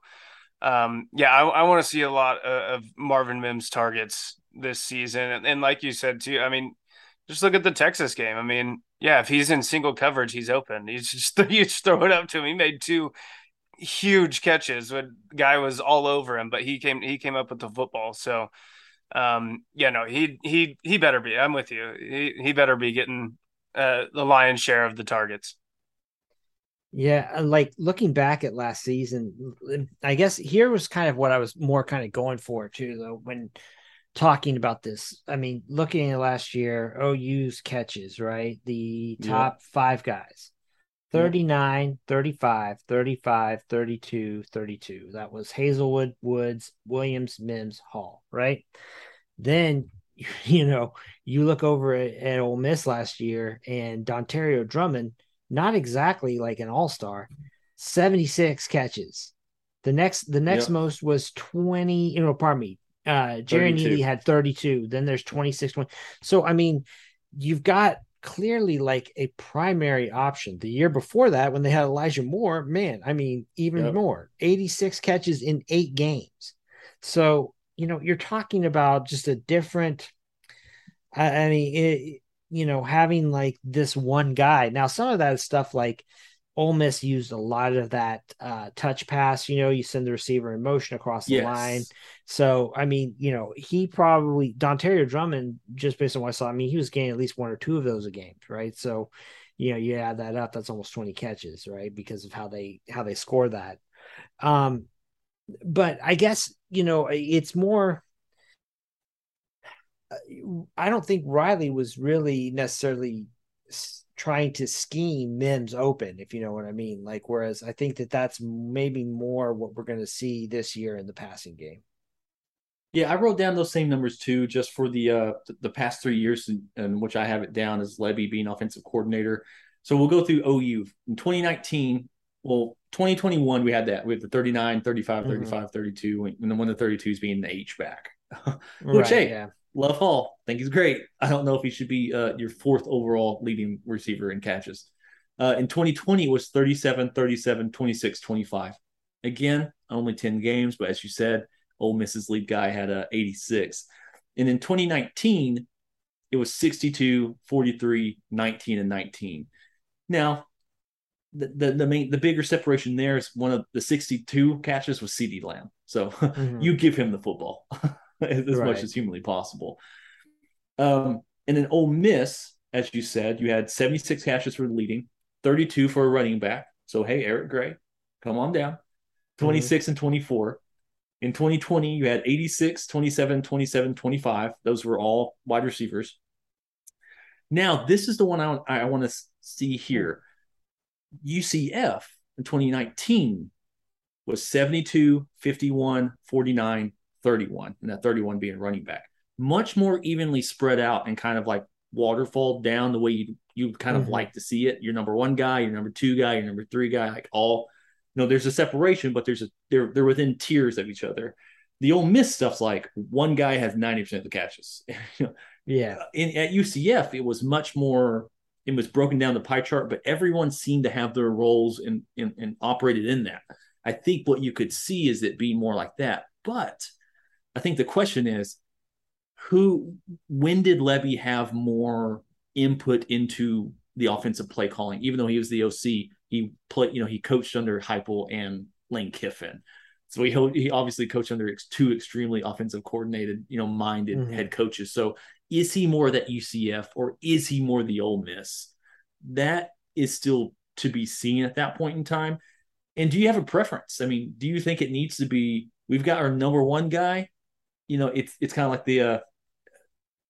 um, yeah, I, I want to see a lot of, of, Marvin Mims targets this season, and, and like you said too, I mean, just look at the Texas game. I mean, yeah, if he's in single coverage, he's open. He's just <laughs> you just throw it up to him. He made two huge catches when guy was all over him, but he came he came up with the football. So um yeah, no, he he he better be. I'm with you. He he better be getting uh the lion's share of the targets. Yeah, like looking back at last season, I guess here was kind of what I was more kind of going for too, though, when talking about this. I mean, looking at last year, OU's catches, right? The top five guys 39, 35, 35, 32, 32. That was Haselwood, Woods, Williams, Mims, Hall, right? Then, <laughs> you know, you look over at, at Ole Miss last year and Dontario Drummond, not exactly like an all star, 76 catches. The next, the next yep. most was 20, you know, pardon me. Uh, Jerrion Ealy had 32. Then there's 26, 20. So, I mean, you've got clearly like a primary option. The year before that, when they had Elijah Moore, man, I mean, even yep. more 86 catches in eight games. So, you know, you're talking about just a different, I, I mean, it, you know, having like this one guy. Now, some of that stuff like Ole Miss used a lot of that uh, touch pass. You know, you send the receiver in motion across the yes. line. So, I mean, you know, he probably Dontario Drummond, just based on what I saw, I mean, he was getting at least one or two of those a game, right? So, you know, you add that up, that's almost twenty catches, right? Because of how they how they score that. Um, but I guess you know it's more. I don't think Riley was really necessarily trying to scheme Mims open, if you know what I mean. Like, whereas I think that that's maybe more what we're going to see this year in the passing game. Yeah, I wrote down those same numbers too, just for the uh the past three years, in, which I have it down as Lebby being offensive coordinator. So we'll go through OU in 2019. Well, 2021 we had that we had the 39, 35, mm-hmm. 35, 32, and then one of the 32s being the H back. <laughs> which right, hey, yeah. Love Hall. Think he's great. I don't know if he should be uh, your fourth overall leading receiver in catches. Uh, in 2020 it was 37, 37, 26, 25. Again, only 10 games, but as you said, Ole Miss's lead guy had a uh, 86. And in 2019, it was 62, 43, 19, and 19. Now, the, the, the main the bigger separation there is one of the 62 catches was CeeDee Lamb. So <laughs> mm-hmm. you give him the football. <laughs> <laughs> as right. much as humanly possible. Um, and then Ole Miss, as you said, you had 76 catches for the leading, 32 for a running back. So hey, Eric Gray, come on down. 26 mm-hmm. and 24. In 2020, you had 86, 27, 27, 25. Those were all wide receivers. Now, this is the one I, I want to see here. UCF in 2019 was 72, 51, 49, 31, and that 31 being running back. Much more evenly spread out and kind of like waterfall down the way you you kind of mm-hmm. like to see it. Your number one guy, your number two guy, your number three guy, like all you know, there's a separation, but there's a they're they're within tiers of each other. The Ole Miss stuff's like one guy has 90% of the catches. <laughs> yeah. In, at UCF, it was much more it was broken down the pie chart, but everyone seemed to have their roles and, and, and operated in that. I think what you could see is it being more like that. But I think the question is who when did Lebby have more input into the offensive play calling? Even though he was the OC, he played, you know, he coached under Heupel and Lane Kiffin. So he he obviously coached under two extremely offensive coordinated, you know, minded mm-hmm. head coaches. So is he more that UCF or is he more the Ole Miss? That is still to be seen at that point in time. And do you have a preference? I mean, do you think it needs to be we've got our number one guy you know, it's it's kind of like the uh,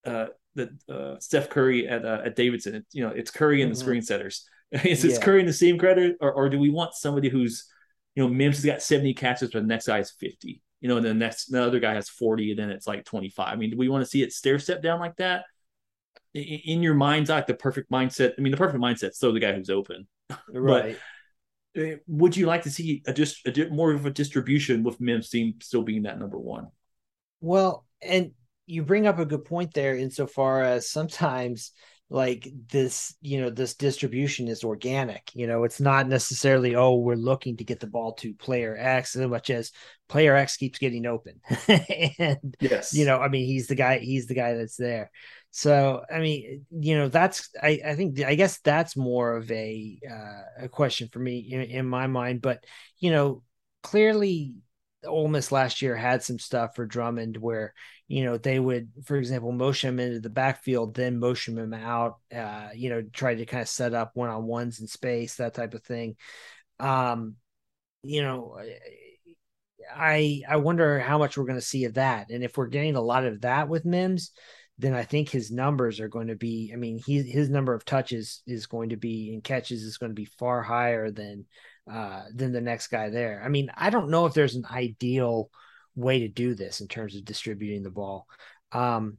uh, the uh, Steph Curry at uh, at Davidson. It, you know, it's Curry and mm-hmm. the screen setters. <laughs> Is yeah. Curry in the same credit, or, or do we want somebody who's, you know, Mims has got seventy catches, but the next guy has fifty. You know, and the next the other guy has forty, and then it's like twenty five. I mean, do we want to see it stair step down like that? In, in your mind's eye, the perfect mindset. I mean, the perfect mindset So the guy who's open. <laughs> Right. but, uh, would you like to see a just a, more of a distribution with Mims still being that number one? Well, and you bring up a good point there insofar as sometimes like this you know this distribution is organic you know it's not necessarily oh we're looking to get the ball to player x as much as player x keeps getting open. <laughs> And yes. you know i mean he's the guy he's the guy that's there. So i mean you know that's i i think i guess that's more of a uh, a question for me in, in my mind but you know clearly Ole Miss last year had some stuff for Drummond where you know they would, for example, motion him into the backfield, then motion him out. Uh, you know, try to kind of set up one on ones in space, that type of thing. Um, you know, I I wonder how much we're going to see of that, and if we're getting a lot of that with Mims, then I think his numbers are going to be. I mean, he his number of touches is going to be and catches is going to be far higher than uh, than the next guy there. I mean, I don't know if there's an ideal way to do this in terms of distributing the ball. Um,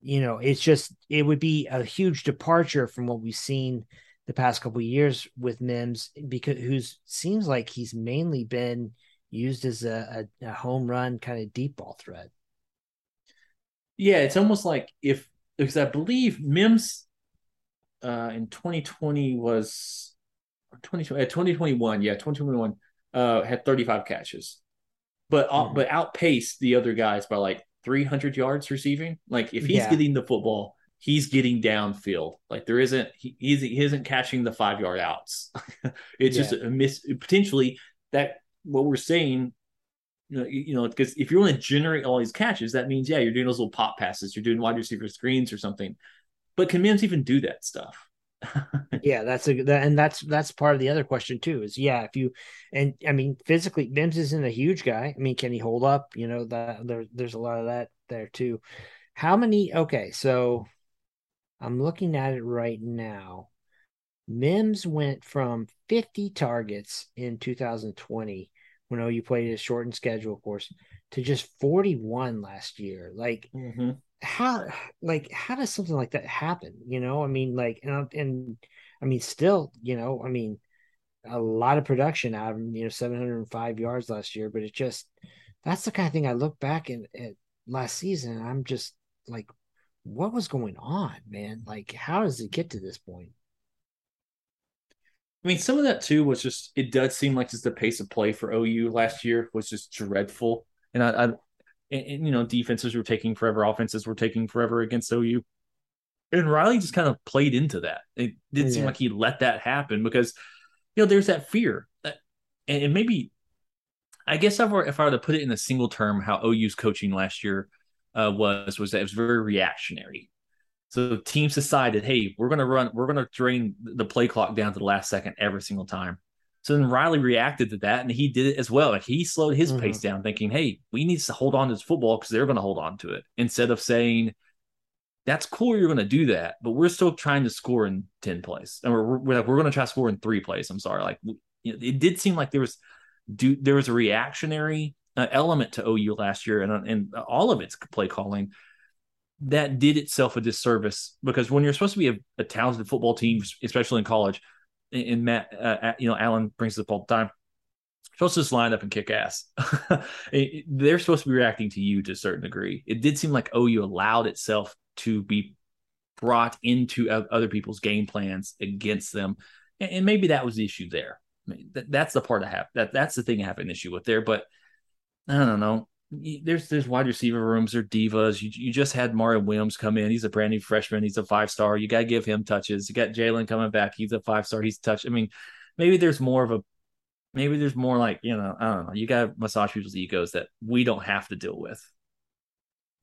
you know, it's just it would be a huge departure from what we've seen the past couple years with Mims because who's seems like he's mainly been used as a, a, a home run kind of deep ball threat. Yeah, it's almost like if because I believe Mims uh, in 2020 was 2020, 2021, yeah, 2021 uh, had 35 catches, but uh, mm-hmm. but outpaced the other guys by like 300 yards receiving. Like if he's yeah. getting the football, he's getting downfield. Like there isn't he, he's, he isn't catching the five yard outs. <laughs> it's yeah. just a miss. Potentially that what we're saying. You know, you know, because if you want to generate all these catches, that means yeah, you're doing those little pop passes, you're doing wide receiver screens or something. But can Mims even do that stuff? <laughs> yeah, that's a that, and that's that's part of the other question too. Is yeah, if you and I mean physically, Mims isn't a huge guy. I mean, can he hold up? You know that there, there's a lot of that there too. How many? Okay, so I'm looking at it right now. Mims went from 50 targets in 2020 when OU played a shortened schedule, of course, to just 41 last year. Like mm-hmm how like how does something like that happen you know? I mean like and, and i mean still you know i mean a lot of production out of him you know 705 yards last year but it just that's the kind of thing i look back at, at last season i'm just like what was going on man? Like how does it get to this point? I mean, some of that too was just it does seem like just the pace of play for OU last year was just dreadful. And I, I and, and, you know defenses were taking forever, offenses were taking forever against OU. And Riley just kind of played into that. It didn't yeah. seem like he let that happen because you know there's that fear, that, and, and maybe I guess if I, were, if I were to put it in a single term, how OU's coaching last year uh, was was that it was very reactionary. So teams decided, hey, we're going to run, we're going to drain the play clock down to the last second every single time. So then Riley reacted to that and he did it as well. Like he slowed his mm-hmm. pace down, thinking, hey, we need to hold on to this football because they're going to hold on to it instead of saying, that's cool, you're going to do that, but we're still trying to score in 10 plays. And we're, we're, we're going to try to score in three plays. I'm sorry. Like it did seem like there was, do, there was a reactionary uh, element to OU last year and, and all of its play calling that did itself a disservice because when you're supposed to be a, a talented football team, especially in college, and Matt, uh, you know, Alan brings up all the time. supposed to just line up and kick ass. <laughs> They're supposed to be reacting to you to a certain degree. It did seem like OU allowed itself to be brought into other people's game plans against them, and, maybe that was the issue there. I mean, that, that's the part I have that that's the thing I have an issue with there. But I don't know there's there's wide receiver rooms or divas. You you just had Mario Williams come in. He's a brand new freshman. He's a five star. You got to give him touches. You got Jalen coming back. He's a five star. He's touched. I mean, maybe there's more of a maybe there's more like you know I don't know. You got to massage people's egos that we don't have to deal with.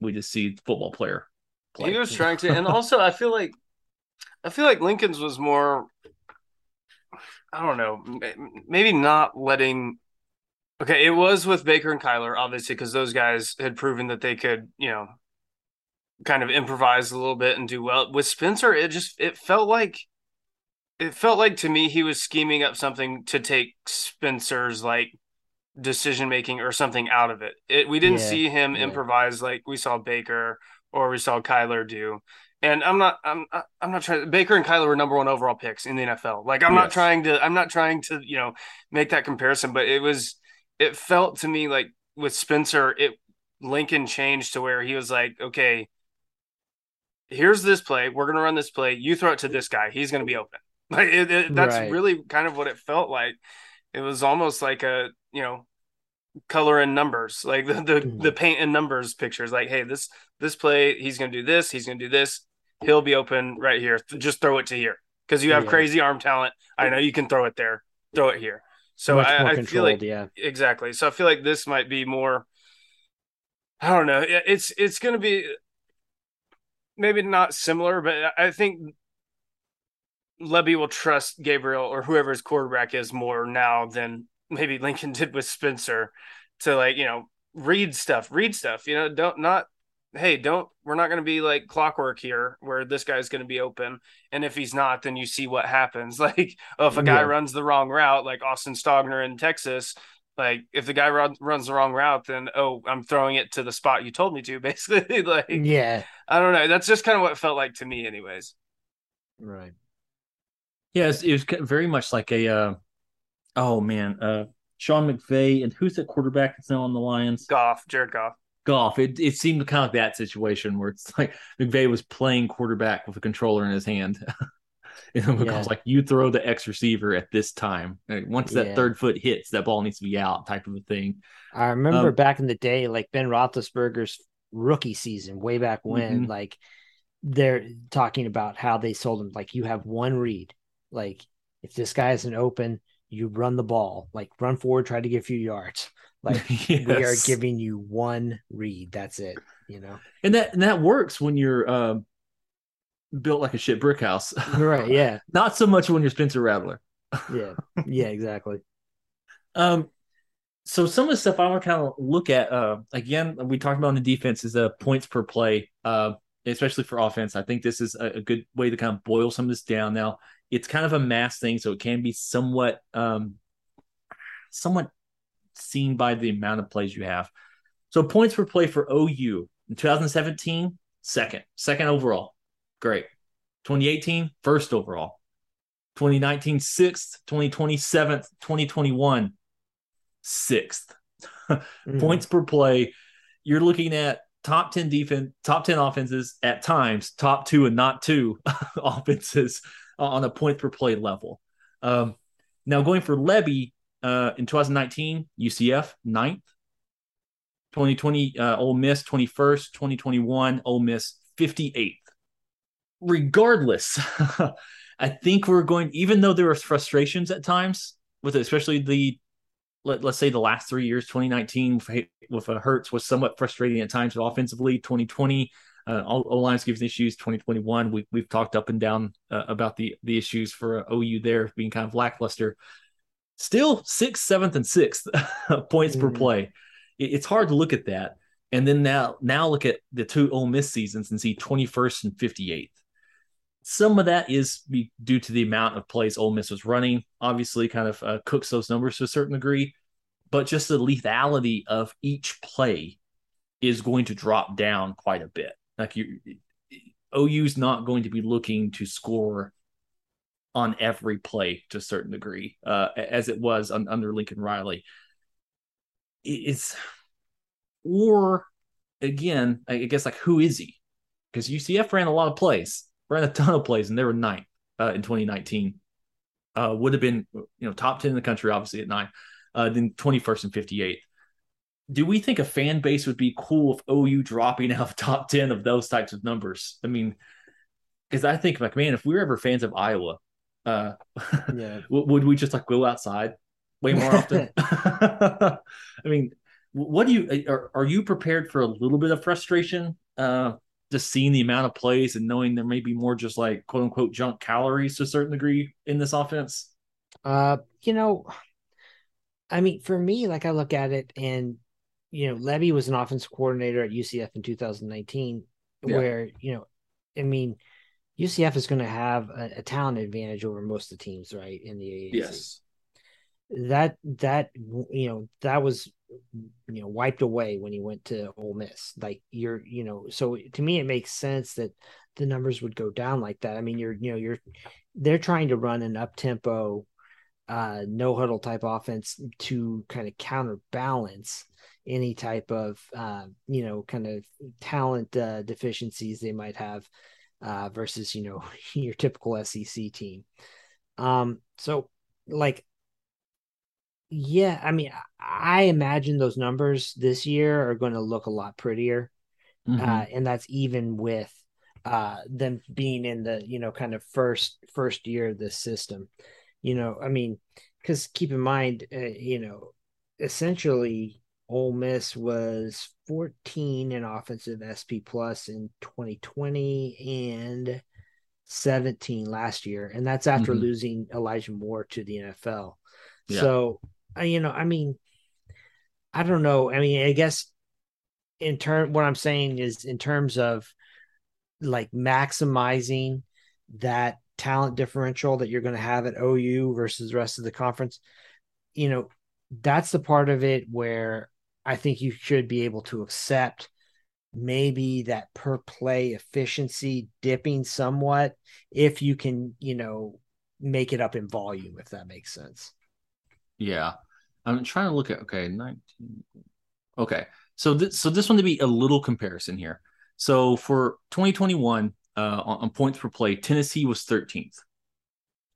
We just see football player. Play. He was <laughs> trying to, and also I feel like I feel like Lincoln's was more. I don't know, maybe not letting Okay, it was with Baker and Kyler, obviously, because those guys had proven that they could, you know, kind of improvise a little bit and do well. With Spencer, it just it felt like it felt like to me he was scheming up something to take Spencer's like decision making or something out of it. it we didn't yeah, see him yeah. improvise like we saw Baker or we saw Kyler do. And I'm not I'm I'm not trying Baker and Kyler were number 1 overall picks in the NFL. Like I'm yes. not trying to I'm not trying to, you know, make that comparison, but it was it felt to me like with Spencer, it Lincoln changed to where he was like, okay, here's this play. We're going to run this play. You throw it to this guy. He's going to be open. <laughs> Like it, it, that's Right. really kind of what it felt like. It was almost like a, you know, color and numbers, like the the, the mm. paint and numbers pictures. Like, hey, this this play, he's going to do this. He's going to do this. He'll be open right here. Just throw it to here because you have Yeah. crazy arm talent. I know you can throw it there. Throw it here. So Much I, I feel like yeah. exactly. So I feel like this might be more. I don't know. It's it's going to be maybe not similar, but I think Lebby will trust Gabriel or whoever his quarterback is more now than maybe Lincoln did with Spencer to like you know read stuff, read stuff. You know, don't not. Hey, don't. We're not going to be like clockwork here, where this guy's going to be open, and if he's not, then you see what happens. <laughs> Like, oh, if a guy Yeah. runs the wrong route, like Austin Stogner in Texas, like if the guy run, runs the wrong route, then oh, I'm throwing it to the spot you told me to. <laughs> Basically, <laughs> like Yeah. I don't know. That's just kind of what it felt like to me, anyways. Right. Yeah, it's, it was very much like a. Uh, oh man, uh, Sean McVay and who's that quarterback that's now on the Lions? Goff, Jared Goff. Goff. It it seemed kind of like that situation where it's like McVay was playing quarterback with a controller in his hand. <laughs> because Yeah. like you throw the X receiver at this time. Like, once that Yeah. third foot hits, that ball needs to be out, type of a thing. I remember Um, back in the day, like Ben Roethlisberger's rookie season, way back when, Mhm. like they're talking about how they sold him like you have one read. Like if this guy isn't open, you run the ball, like run forward, try to get a few yards. Like <laughs> we are giving you one read. That's it. You know. and that and that works when you're uh, built like a shit brick house. Right. <laughs> Yeah. Not so much when you're Spencer Rattler. Yeah. Yeah. Exactly. <laughs> Um, so some of the stuff I want to kind of look at, uh, again, we talked about on the defense is the points per play, uh, especially for offense. I think this is a, a good way to kind of boil some of this down. Now, it's kind of a mass thing, so it can be somewhat, um, somewhat seen by the amount of plays you have. So points per play for OU in 2017, second, second overall, great. 2018, first overall. 2019, sixth. 2020, seventh. 2021, sixth. <laughs> Mhm. Points per play. You're looking at top 10 defense, top 10 offenses at times, top two and not two <laughs> offenses on a point per play level. Um, now going for Lebby uh, in 2019, UCF ninth. 2020, uh, Ole Miss 21st. 2021, Ole Miss 58th. Regardless, <laughs> I think we're going, even though there were frustrations at times with it, especially the let, let's say the last three years 2019 with, uh, Hurts was somewhat frustrating at times offensively 2020 uh, all, all lines gives issues 2021 we, we've talked up and down uh, about the the issues for uh, OU there being kind of lackluster still sixth seventh and sixth <laughs> points per Mhm. play it, it's hard to look at that and then now now look at the two Ole Miss seasons and see 21st and 58th some of that is due to the amount of plays Ole Miss was running. Obviously, kind of uh, cooks those numbers to a certain degree, but just the lethality of each play is going to drop down quite a bit. Like you, OU's not going to be looking to score on every play to a certain degree, uh, as it was un- under Lincoln Riley. It- It's or again, I guess like who is he? Because UCF ran a lot of plays, ran a ton of plays, and they were ninth uh, in 2019. Uh, would have been you know top 10 in the country, obviously at nine. Uh, then 21st and 58th. Do we think a fan base would be cool if OU dropping out of top 10 of those types of numbers? I mean, because I think like man, if we were ever fans of Iowa, uh, Yeah. <laughs> would we just like go outside way more often? <laughs> <laughs> I mean, what do you are, are you prepared for a little bit of frustration? Uh, just seeing the amount of plays and knowing there may be more just like quote unquote junk calories to a certain degree in this offense. Uh, you know, I mean, for me, like I look at it, and you know, Lebby was an offensive coordinator at UCF in 2019, Yeah. where you know, I mean, UCF is going to have a, a talent advantage over most of the teams, right? In the AAC. that that you know that was you know wiped away when he went to Ole Miss. Like you're you know so to me it makes sense that the numbers would go down like that. I mean you're you know you're they're trying to run an up tempo uh no huddle type offense to kind of counterbalance any type of uh you know kind of talent uh deficiencies they might have uh, versus you know <laughs> your typical SEC team. Um, so like, yeah, I mean, I imagine those numbers this year are going to look a lot prettier, Mhm. uh, and that's even with uh, them being in the you know kind of first first year of this system. You know, I mean, because keep in mind, uh, you know, essentially Ole Miss was 14 in offensive SP plus in 2020 and 17 last year, and that's after Mhm. losing Elijah Moore to the NFL. Yeah. So, uh, you know, I mean, I don't know. I mean, I guess in term, what I'm saying is in terms of like maximizing that talent differential that you're going to have at OU versus the rest of the conference, you know, that's the part of it where I think you should be able to accept maybe that per play efficiency dipping somewhat if you can, you know, make it up in volume, if that makes sense. Yeah. I'm trying to look at okay, 19. Okay. So this so this one to be a little comparison here. So for 2021, uh on, on points per play, Tennessee was 13th.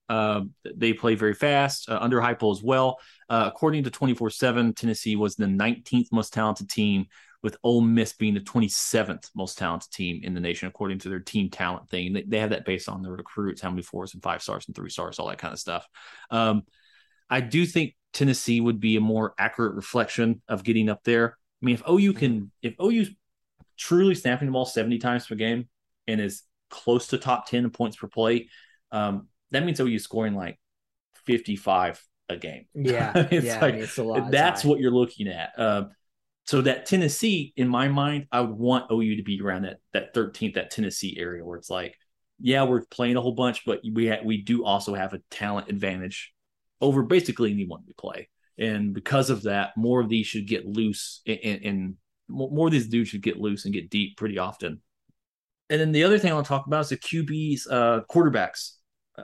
Uh, they play very fast, uh, under Heupel as well. Uh, according to 24 7, Tennessee was the 19th most talented team, with Ole Miss being the 27th most talented team in the nation, according to their team talent thing. They, they have that based on the recruits, how many fours and five stars and three stars, all that kind of stuff. Um, I do think Tennessee would be a more accurate reflection of getting up there. I mean, if OU can, if OU's truly snapping the ball 70 times per game and is close to top 10 in points per play, um, that means OU scoring like 55 a game. <laughs> Yeah. it's yeah. like it's a lot. That's what you're looking at. Um, so that Tennessee, in my mind, I would want OU to be around that that 13th, that Tennessee area where it's like, yeah, we're playing a whole bunch, but we ha- we do also have a talent advantage over basically anyone we play, and because of that, more of these should get loose, and, and, and more more of these dudes should get loose and get deep pretty often. And then the other thing I want to talk about is the QBs, uh, quarterbacks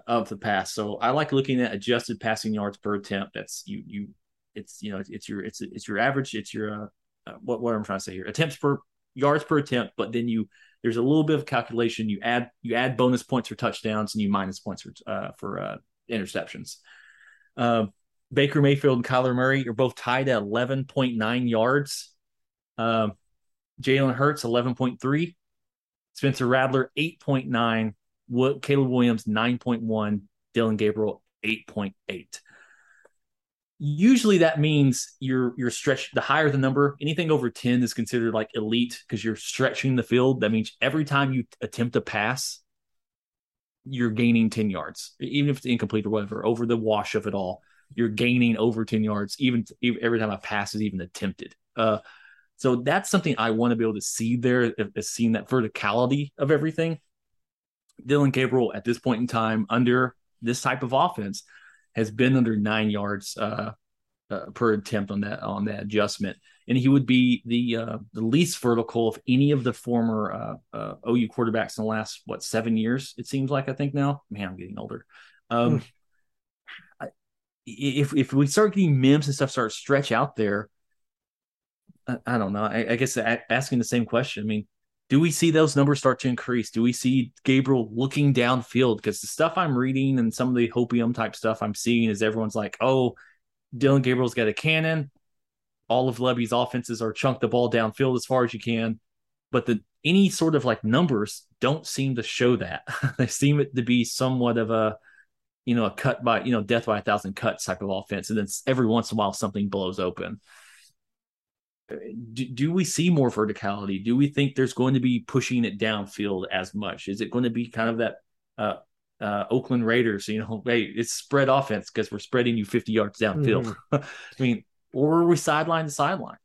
of the pass. So I like looking at adjusted passing yards per attempt. That's you you it's you know it's, your it's it's your average it's your uh, uh, what what I'm trying to say here attempts per yards per attempt, but then you there's a little bit of calculation. You add you add bonus points for touchdowns and you minus points for uh, for uh, interceptions. Uh, Baker Mayfield and Kyler Murray are both tied at 11.9 yards. Um, Jalen Hurts 11.3, Spencer Rattler 8.9, What Caleb Williams 9.1, Dillon Gabriel 8.8. Usually that means you're you're stretched the higher the number, anything over 10 is considered like elite because you're stretching the field. That means every time you attempt a pass, you're gaining 10 yards, even if it's incomplete or whatever, over the wash of it all. You're gaining over 10 yards, even, even every time a pass is even attempted. Uh, so that's something I want to be able to see there, is seeing that verticality of everything. Dillon Gabriel at this point in time under this type of offense has been under nine yards uh, uh, per attempt on that on that adjustment, and he would be the uh, the least vertical of any of the former uh, uh, OU quarterbacks in the last what seven years. It seems like I think now. Man, I'm getting older. Um, I, if if we start getting Mims and stuff start stretch out there, I, I don't know. I, I guess asking the same question. I mean, do we see those numbers start to increase? Do we see Gabriel looking downfield? Because the stuff I'm reading and some of the hopium type stuff I'm seeing is everyone's like, oh, Dillon Gabriel's got a cannon. All of Lebby's offenses are chunk the ball downfield as far as you can. But the any sort of like numbers don't seem to show that. <laughs> they seem it to be somewhat of a, you know, a cut by, you know, death by a thousand cuts type of offense. And then every once in a while something blows open do, do we see more verticality? Do we think there's going to be pushing it downfield as much? Is it going to be kind of that uh, uh, Oakland Raiders? You know, hey, it's spread offense because we're spreading you 50 yards downfield. <laughs> I mean, or are we sideline to sideline?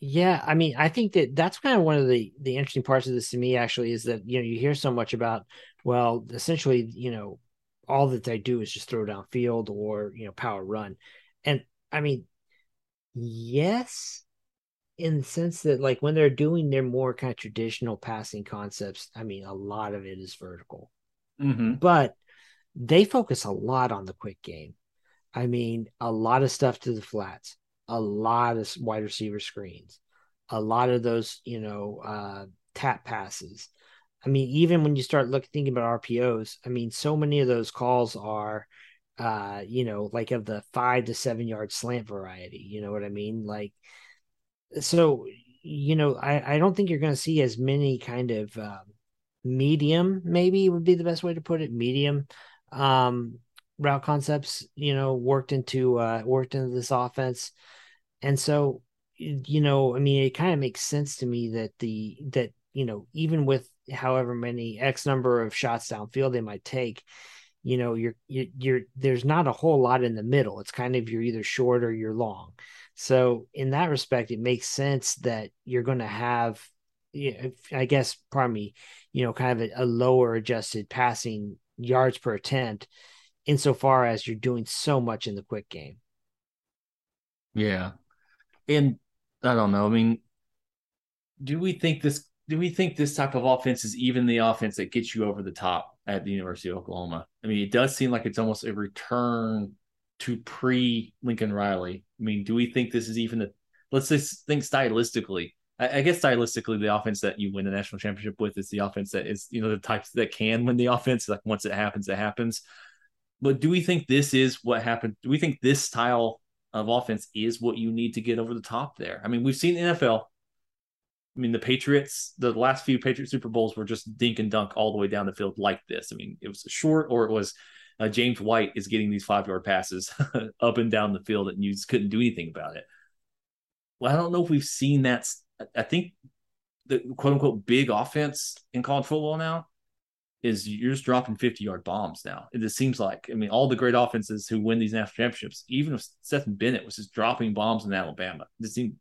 Yeah, I mean, I think that that's kind of one of the the interesting parts of this to me actually is that you know you hear so much about well, essentially, you know, all that they do is just throw downfield or you know power run, and I mean, yes, in the sense that like when they're doing their more kind of traditional passing concepts, I mean, a lot of it is vertical, Mm-hmm. but they focus a lot on the quick game. I mean, a lot of stuff to the flats, a lot of wide receiver screens, a lot of those, you know, uh, tap passes, I mean, even when you start looking thinking about RPOs, I mean, so many of those calls are, uh, you know, like of the five to seven yard slant variety. You know what I mean? Like, so you know, I I don't think you're going to see as many kind of um, medium, maybe would be the best way to put it, medium um route concepts. You know, worked into uh worked into this offense, and so you know, I mean, it kind of makes sense to me that the that you know, even with however many X number of shots downfield they might take, you know, you're, you're, you're, there's not a whole lot in the middle. It's kind of you're either short or you're long. So in that respect, it makes sense that you're going to have, I guess, pardon me, you know, kind of a, a lower adjusted passing yards per attempt insofar as you're doing so much in the quick game. Yeah. And I don't know. I mean, do we think this do we think this type of offense is even the offense that gets you over the top at the University of Oklahoma? I mean, it does seem like it's almost a return to pre Lincoln Riley. I mean, do we think this is even the let's just think stylistically? I, I, guess stylistically, the offense that you win the national championship with is the offense that is, you know, the types that can win the offense. Like once it happens, it happens. But do we think this is what happened? Do we think this style of offense is what you need to get over the top there? I mean, we've seen NFL I mean, the Patriots, the last few Patriot Super Bowls were just dink and dunk all the way down the field like this. I mean, it was short or it was uh, James White is getting these five yard passes <laughs> up and down the field and you just couldn't do anything about it. Well, I don't know if we've seen that. I think the quote unquote big offense in college football now is you're just dropping 50 yard bombs now. It just seems like, I mean, all the great offenses who win these national championships, even if Stetson Bennett was just dropping bombs in Alabama, it seemed,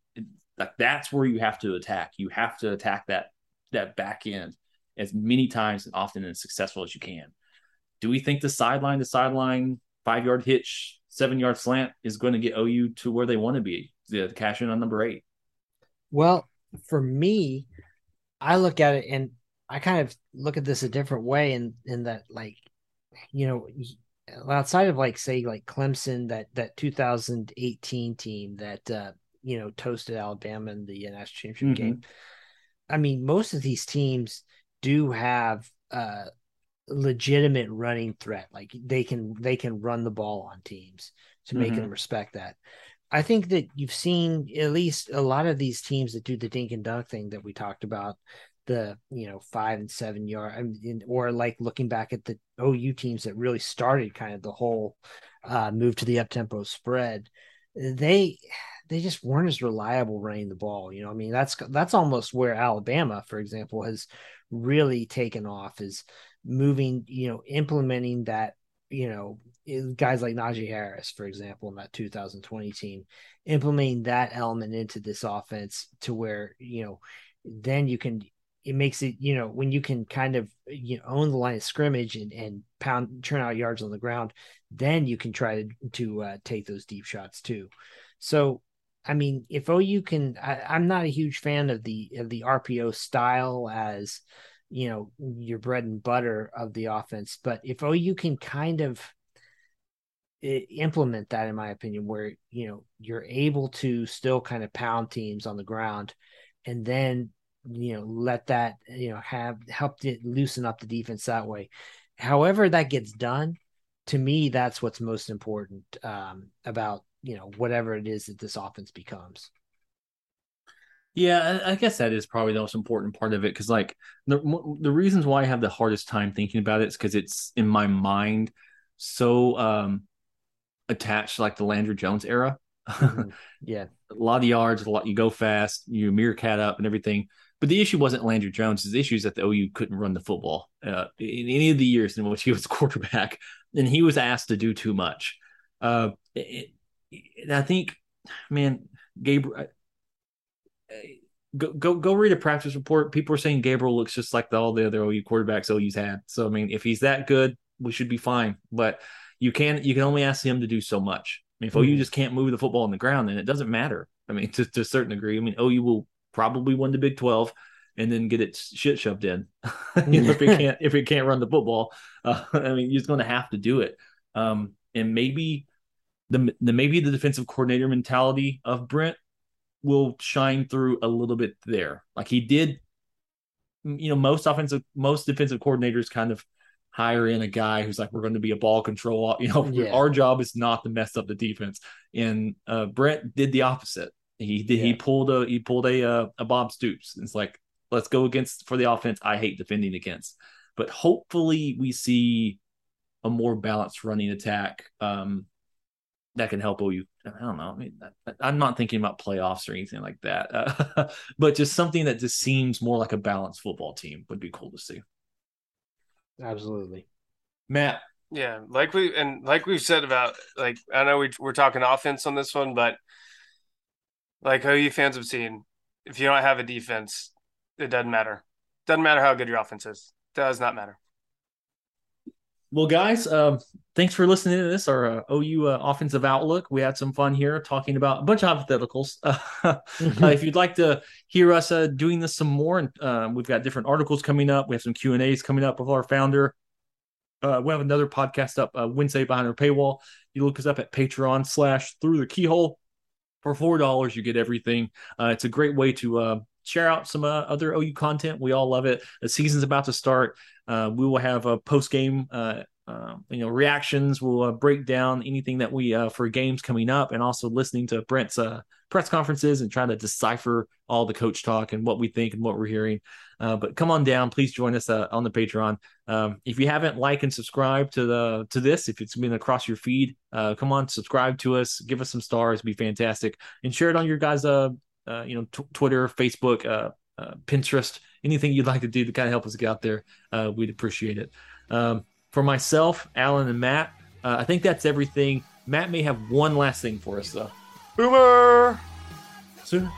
like that's where you have to attack. You have to attack that that back end as many times and often and successful as you can. Do we think the sideline to sideline five yard hitch, seven yard slant is going to get OU to where they want to be? The cash in on number eight. Well, for me, I look at it and I kind of look at this a different way in in that like you know outside of like say like Clemson that that 2018 team that uh you know toasted Alabama in the national championship mm-hmm. game. I mean, most of these teams do have a legitimate running threat. Like they can they can run the ball on teams to make mm-hmm. them respect that. I think that you've seen at least a lot of these teams that do the dink and dunk thing that we talked about, the you know five and seven yard, I mean, or like looking back at the OU teams that really started kind of the whole uh, move to the up tempo spread. They they just weren't as reliable running the ball. You know, I mean, that's that's almost where Alabama, for example, has really taken off is moving, you know, implementing that, you know, guys like Najee Harris, for example, in that 2020 team, implementing that element into this offense to where, you know, then you can it makes it, you know, when you can kind of you know own the line of scrimmage and, and pound turn out yards on the ground, then you can try to to uh, take those deep shots too. So I mean, if OU can, I, am not a huge fan of the of the RPO style as you know your bread and butter of the offense, but if OU can kind of implement that, in my opinion, where you know you're able to still kind of pound teams on the ground, and then you know let that you know have helped it loosen up the defense that way. However, that gets done, to me, that's what's most important um, about you know whatever it is that this offense becomes. Yeah, I guess that is probably the most important part of it because, like, the the reasons why I have the hardest time thinking about it is because it's in my mind so um attached to like the Landry Jones era. Mm-hmm. <laughs> Yeah, a lot of yards, a lot. You go fast, you meerkat up, and everything. But the issue wasn't Landry Jones. The issue is that the OU couldn't run the football uh, in any of the years in which he was <laughs> quarterback, and he was asked to do too much. Uh, it, I think, man, Gabriel. Go, go go read a practice report. People are saying Gabriel looks just like the, all the other OU quarterbacks OU's had. So I mean, if he's that good, we should be fine. But you can you can only ask him to do so much. I mean, if mm-hmm. OU just can't move the football on the ground, then it doesn't matter. I mean, to, to a certain degree. I mean, OU will probably win the Big Twelve and then get it shit shoved in. <laughs> you know, if it can't if it can't run the football, uh, <laughs> I mean, you're just going to have to do it. Um, and maybe the, the maybe the defensive coordinator mentality of Brent will shine through a little bit there. Like he did you know most offensive most defensive coordinators kind of hire in a guy who's like we're going to be a ball control <laughs> you know Yeah. our job is not to mess up the defense. And uh brent did the opposite. He did he pulled a he pulled a uh, a bob stoops. It's like let's go against for the offense i hate defending against. But hopefully we see a more balanced running attack um that can help OU. I don't know. I mean, I- I'm not thinking about playoffs or anything like that, uh, <laughs> but just something that just seems more like a balanced football team would be cool to see. Absolutely. Matt, Yeah, like we and like we've said about like I know we we're talking offense on this one, but like OU fans have seen, if you don't have a defense, it doesn't matter. Doesn't matter how good your offense is. Does not matter. Well, guys, um, thanks for listening to this, our uh, OU uh, offensive outlook. We had some fun here talking about a bunch of hypotheticals. <laughs> Uh, if you'd like to hear us uh, doing this some more, and um, we've got different articles coming up. We have some Q and A's coming up with our founder. Uh, we have another podcast up uh, Wednesday behind our paywall. You look us up at Patreon slash Through the Keyhole. For four dollars, you get everything. Uh, it's a great way to uh, share out some uh, other OU content. We all love it. The season's about to start. Uh, we will have a post game, uh, uh, you know, reactions. We'll uh, break down anything that we uh, for games coming up, and also listening to Brent's uh, press conferences and trying to decipher all the coach talk and what we think and what we're hearing. Uh, but come on down, please join us on the Patreon. Um, if you haven't like and subscribe to the to this, if it's been across your feed, come on, subscribe to us, give us some stars, be fantastic, and share it on your guys' uh, you know t- Twitter, Facebook, uh, uh, Pinterest, anything you'd like to do to kind of help us get out there. Uh, we'd appreciate it. Um, for myself, Alan, and Matt, uh, I think that's everything. Matt may have one last thing for us though. Boomer. Sir.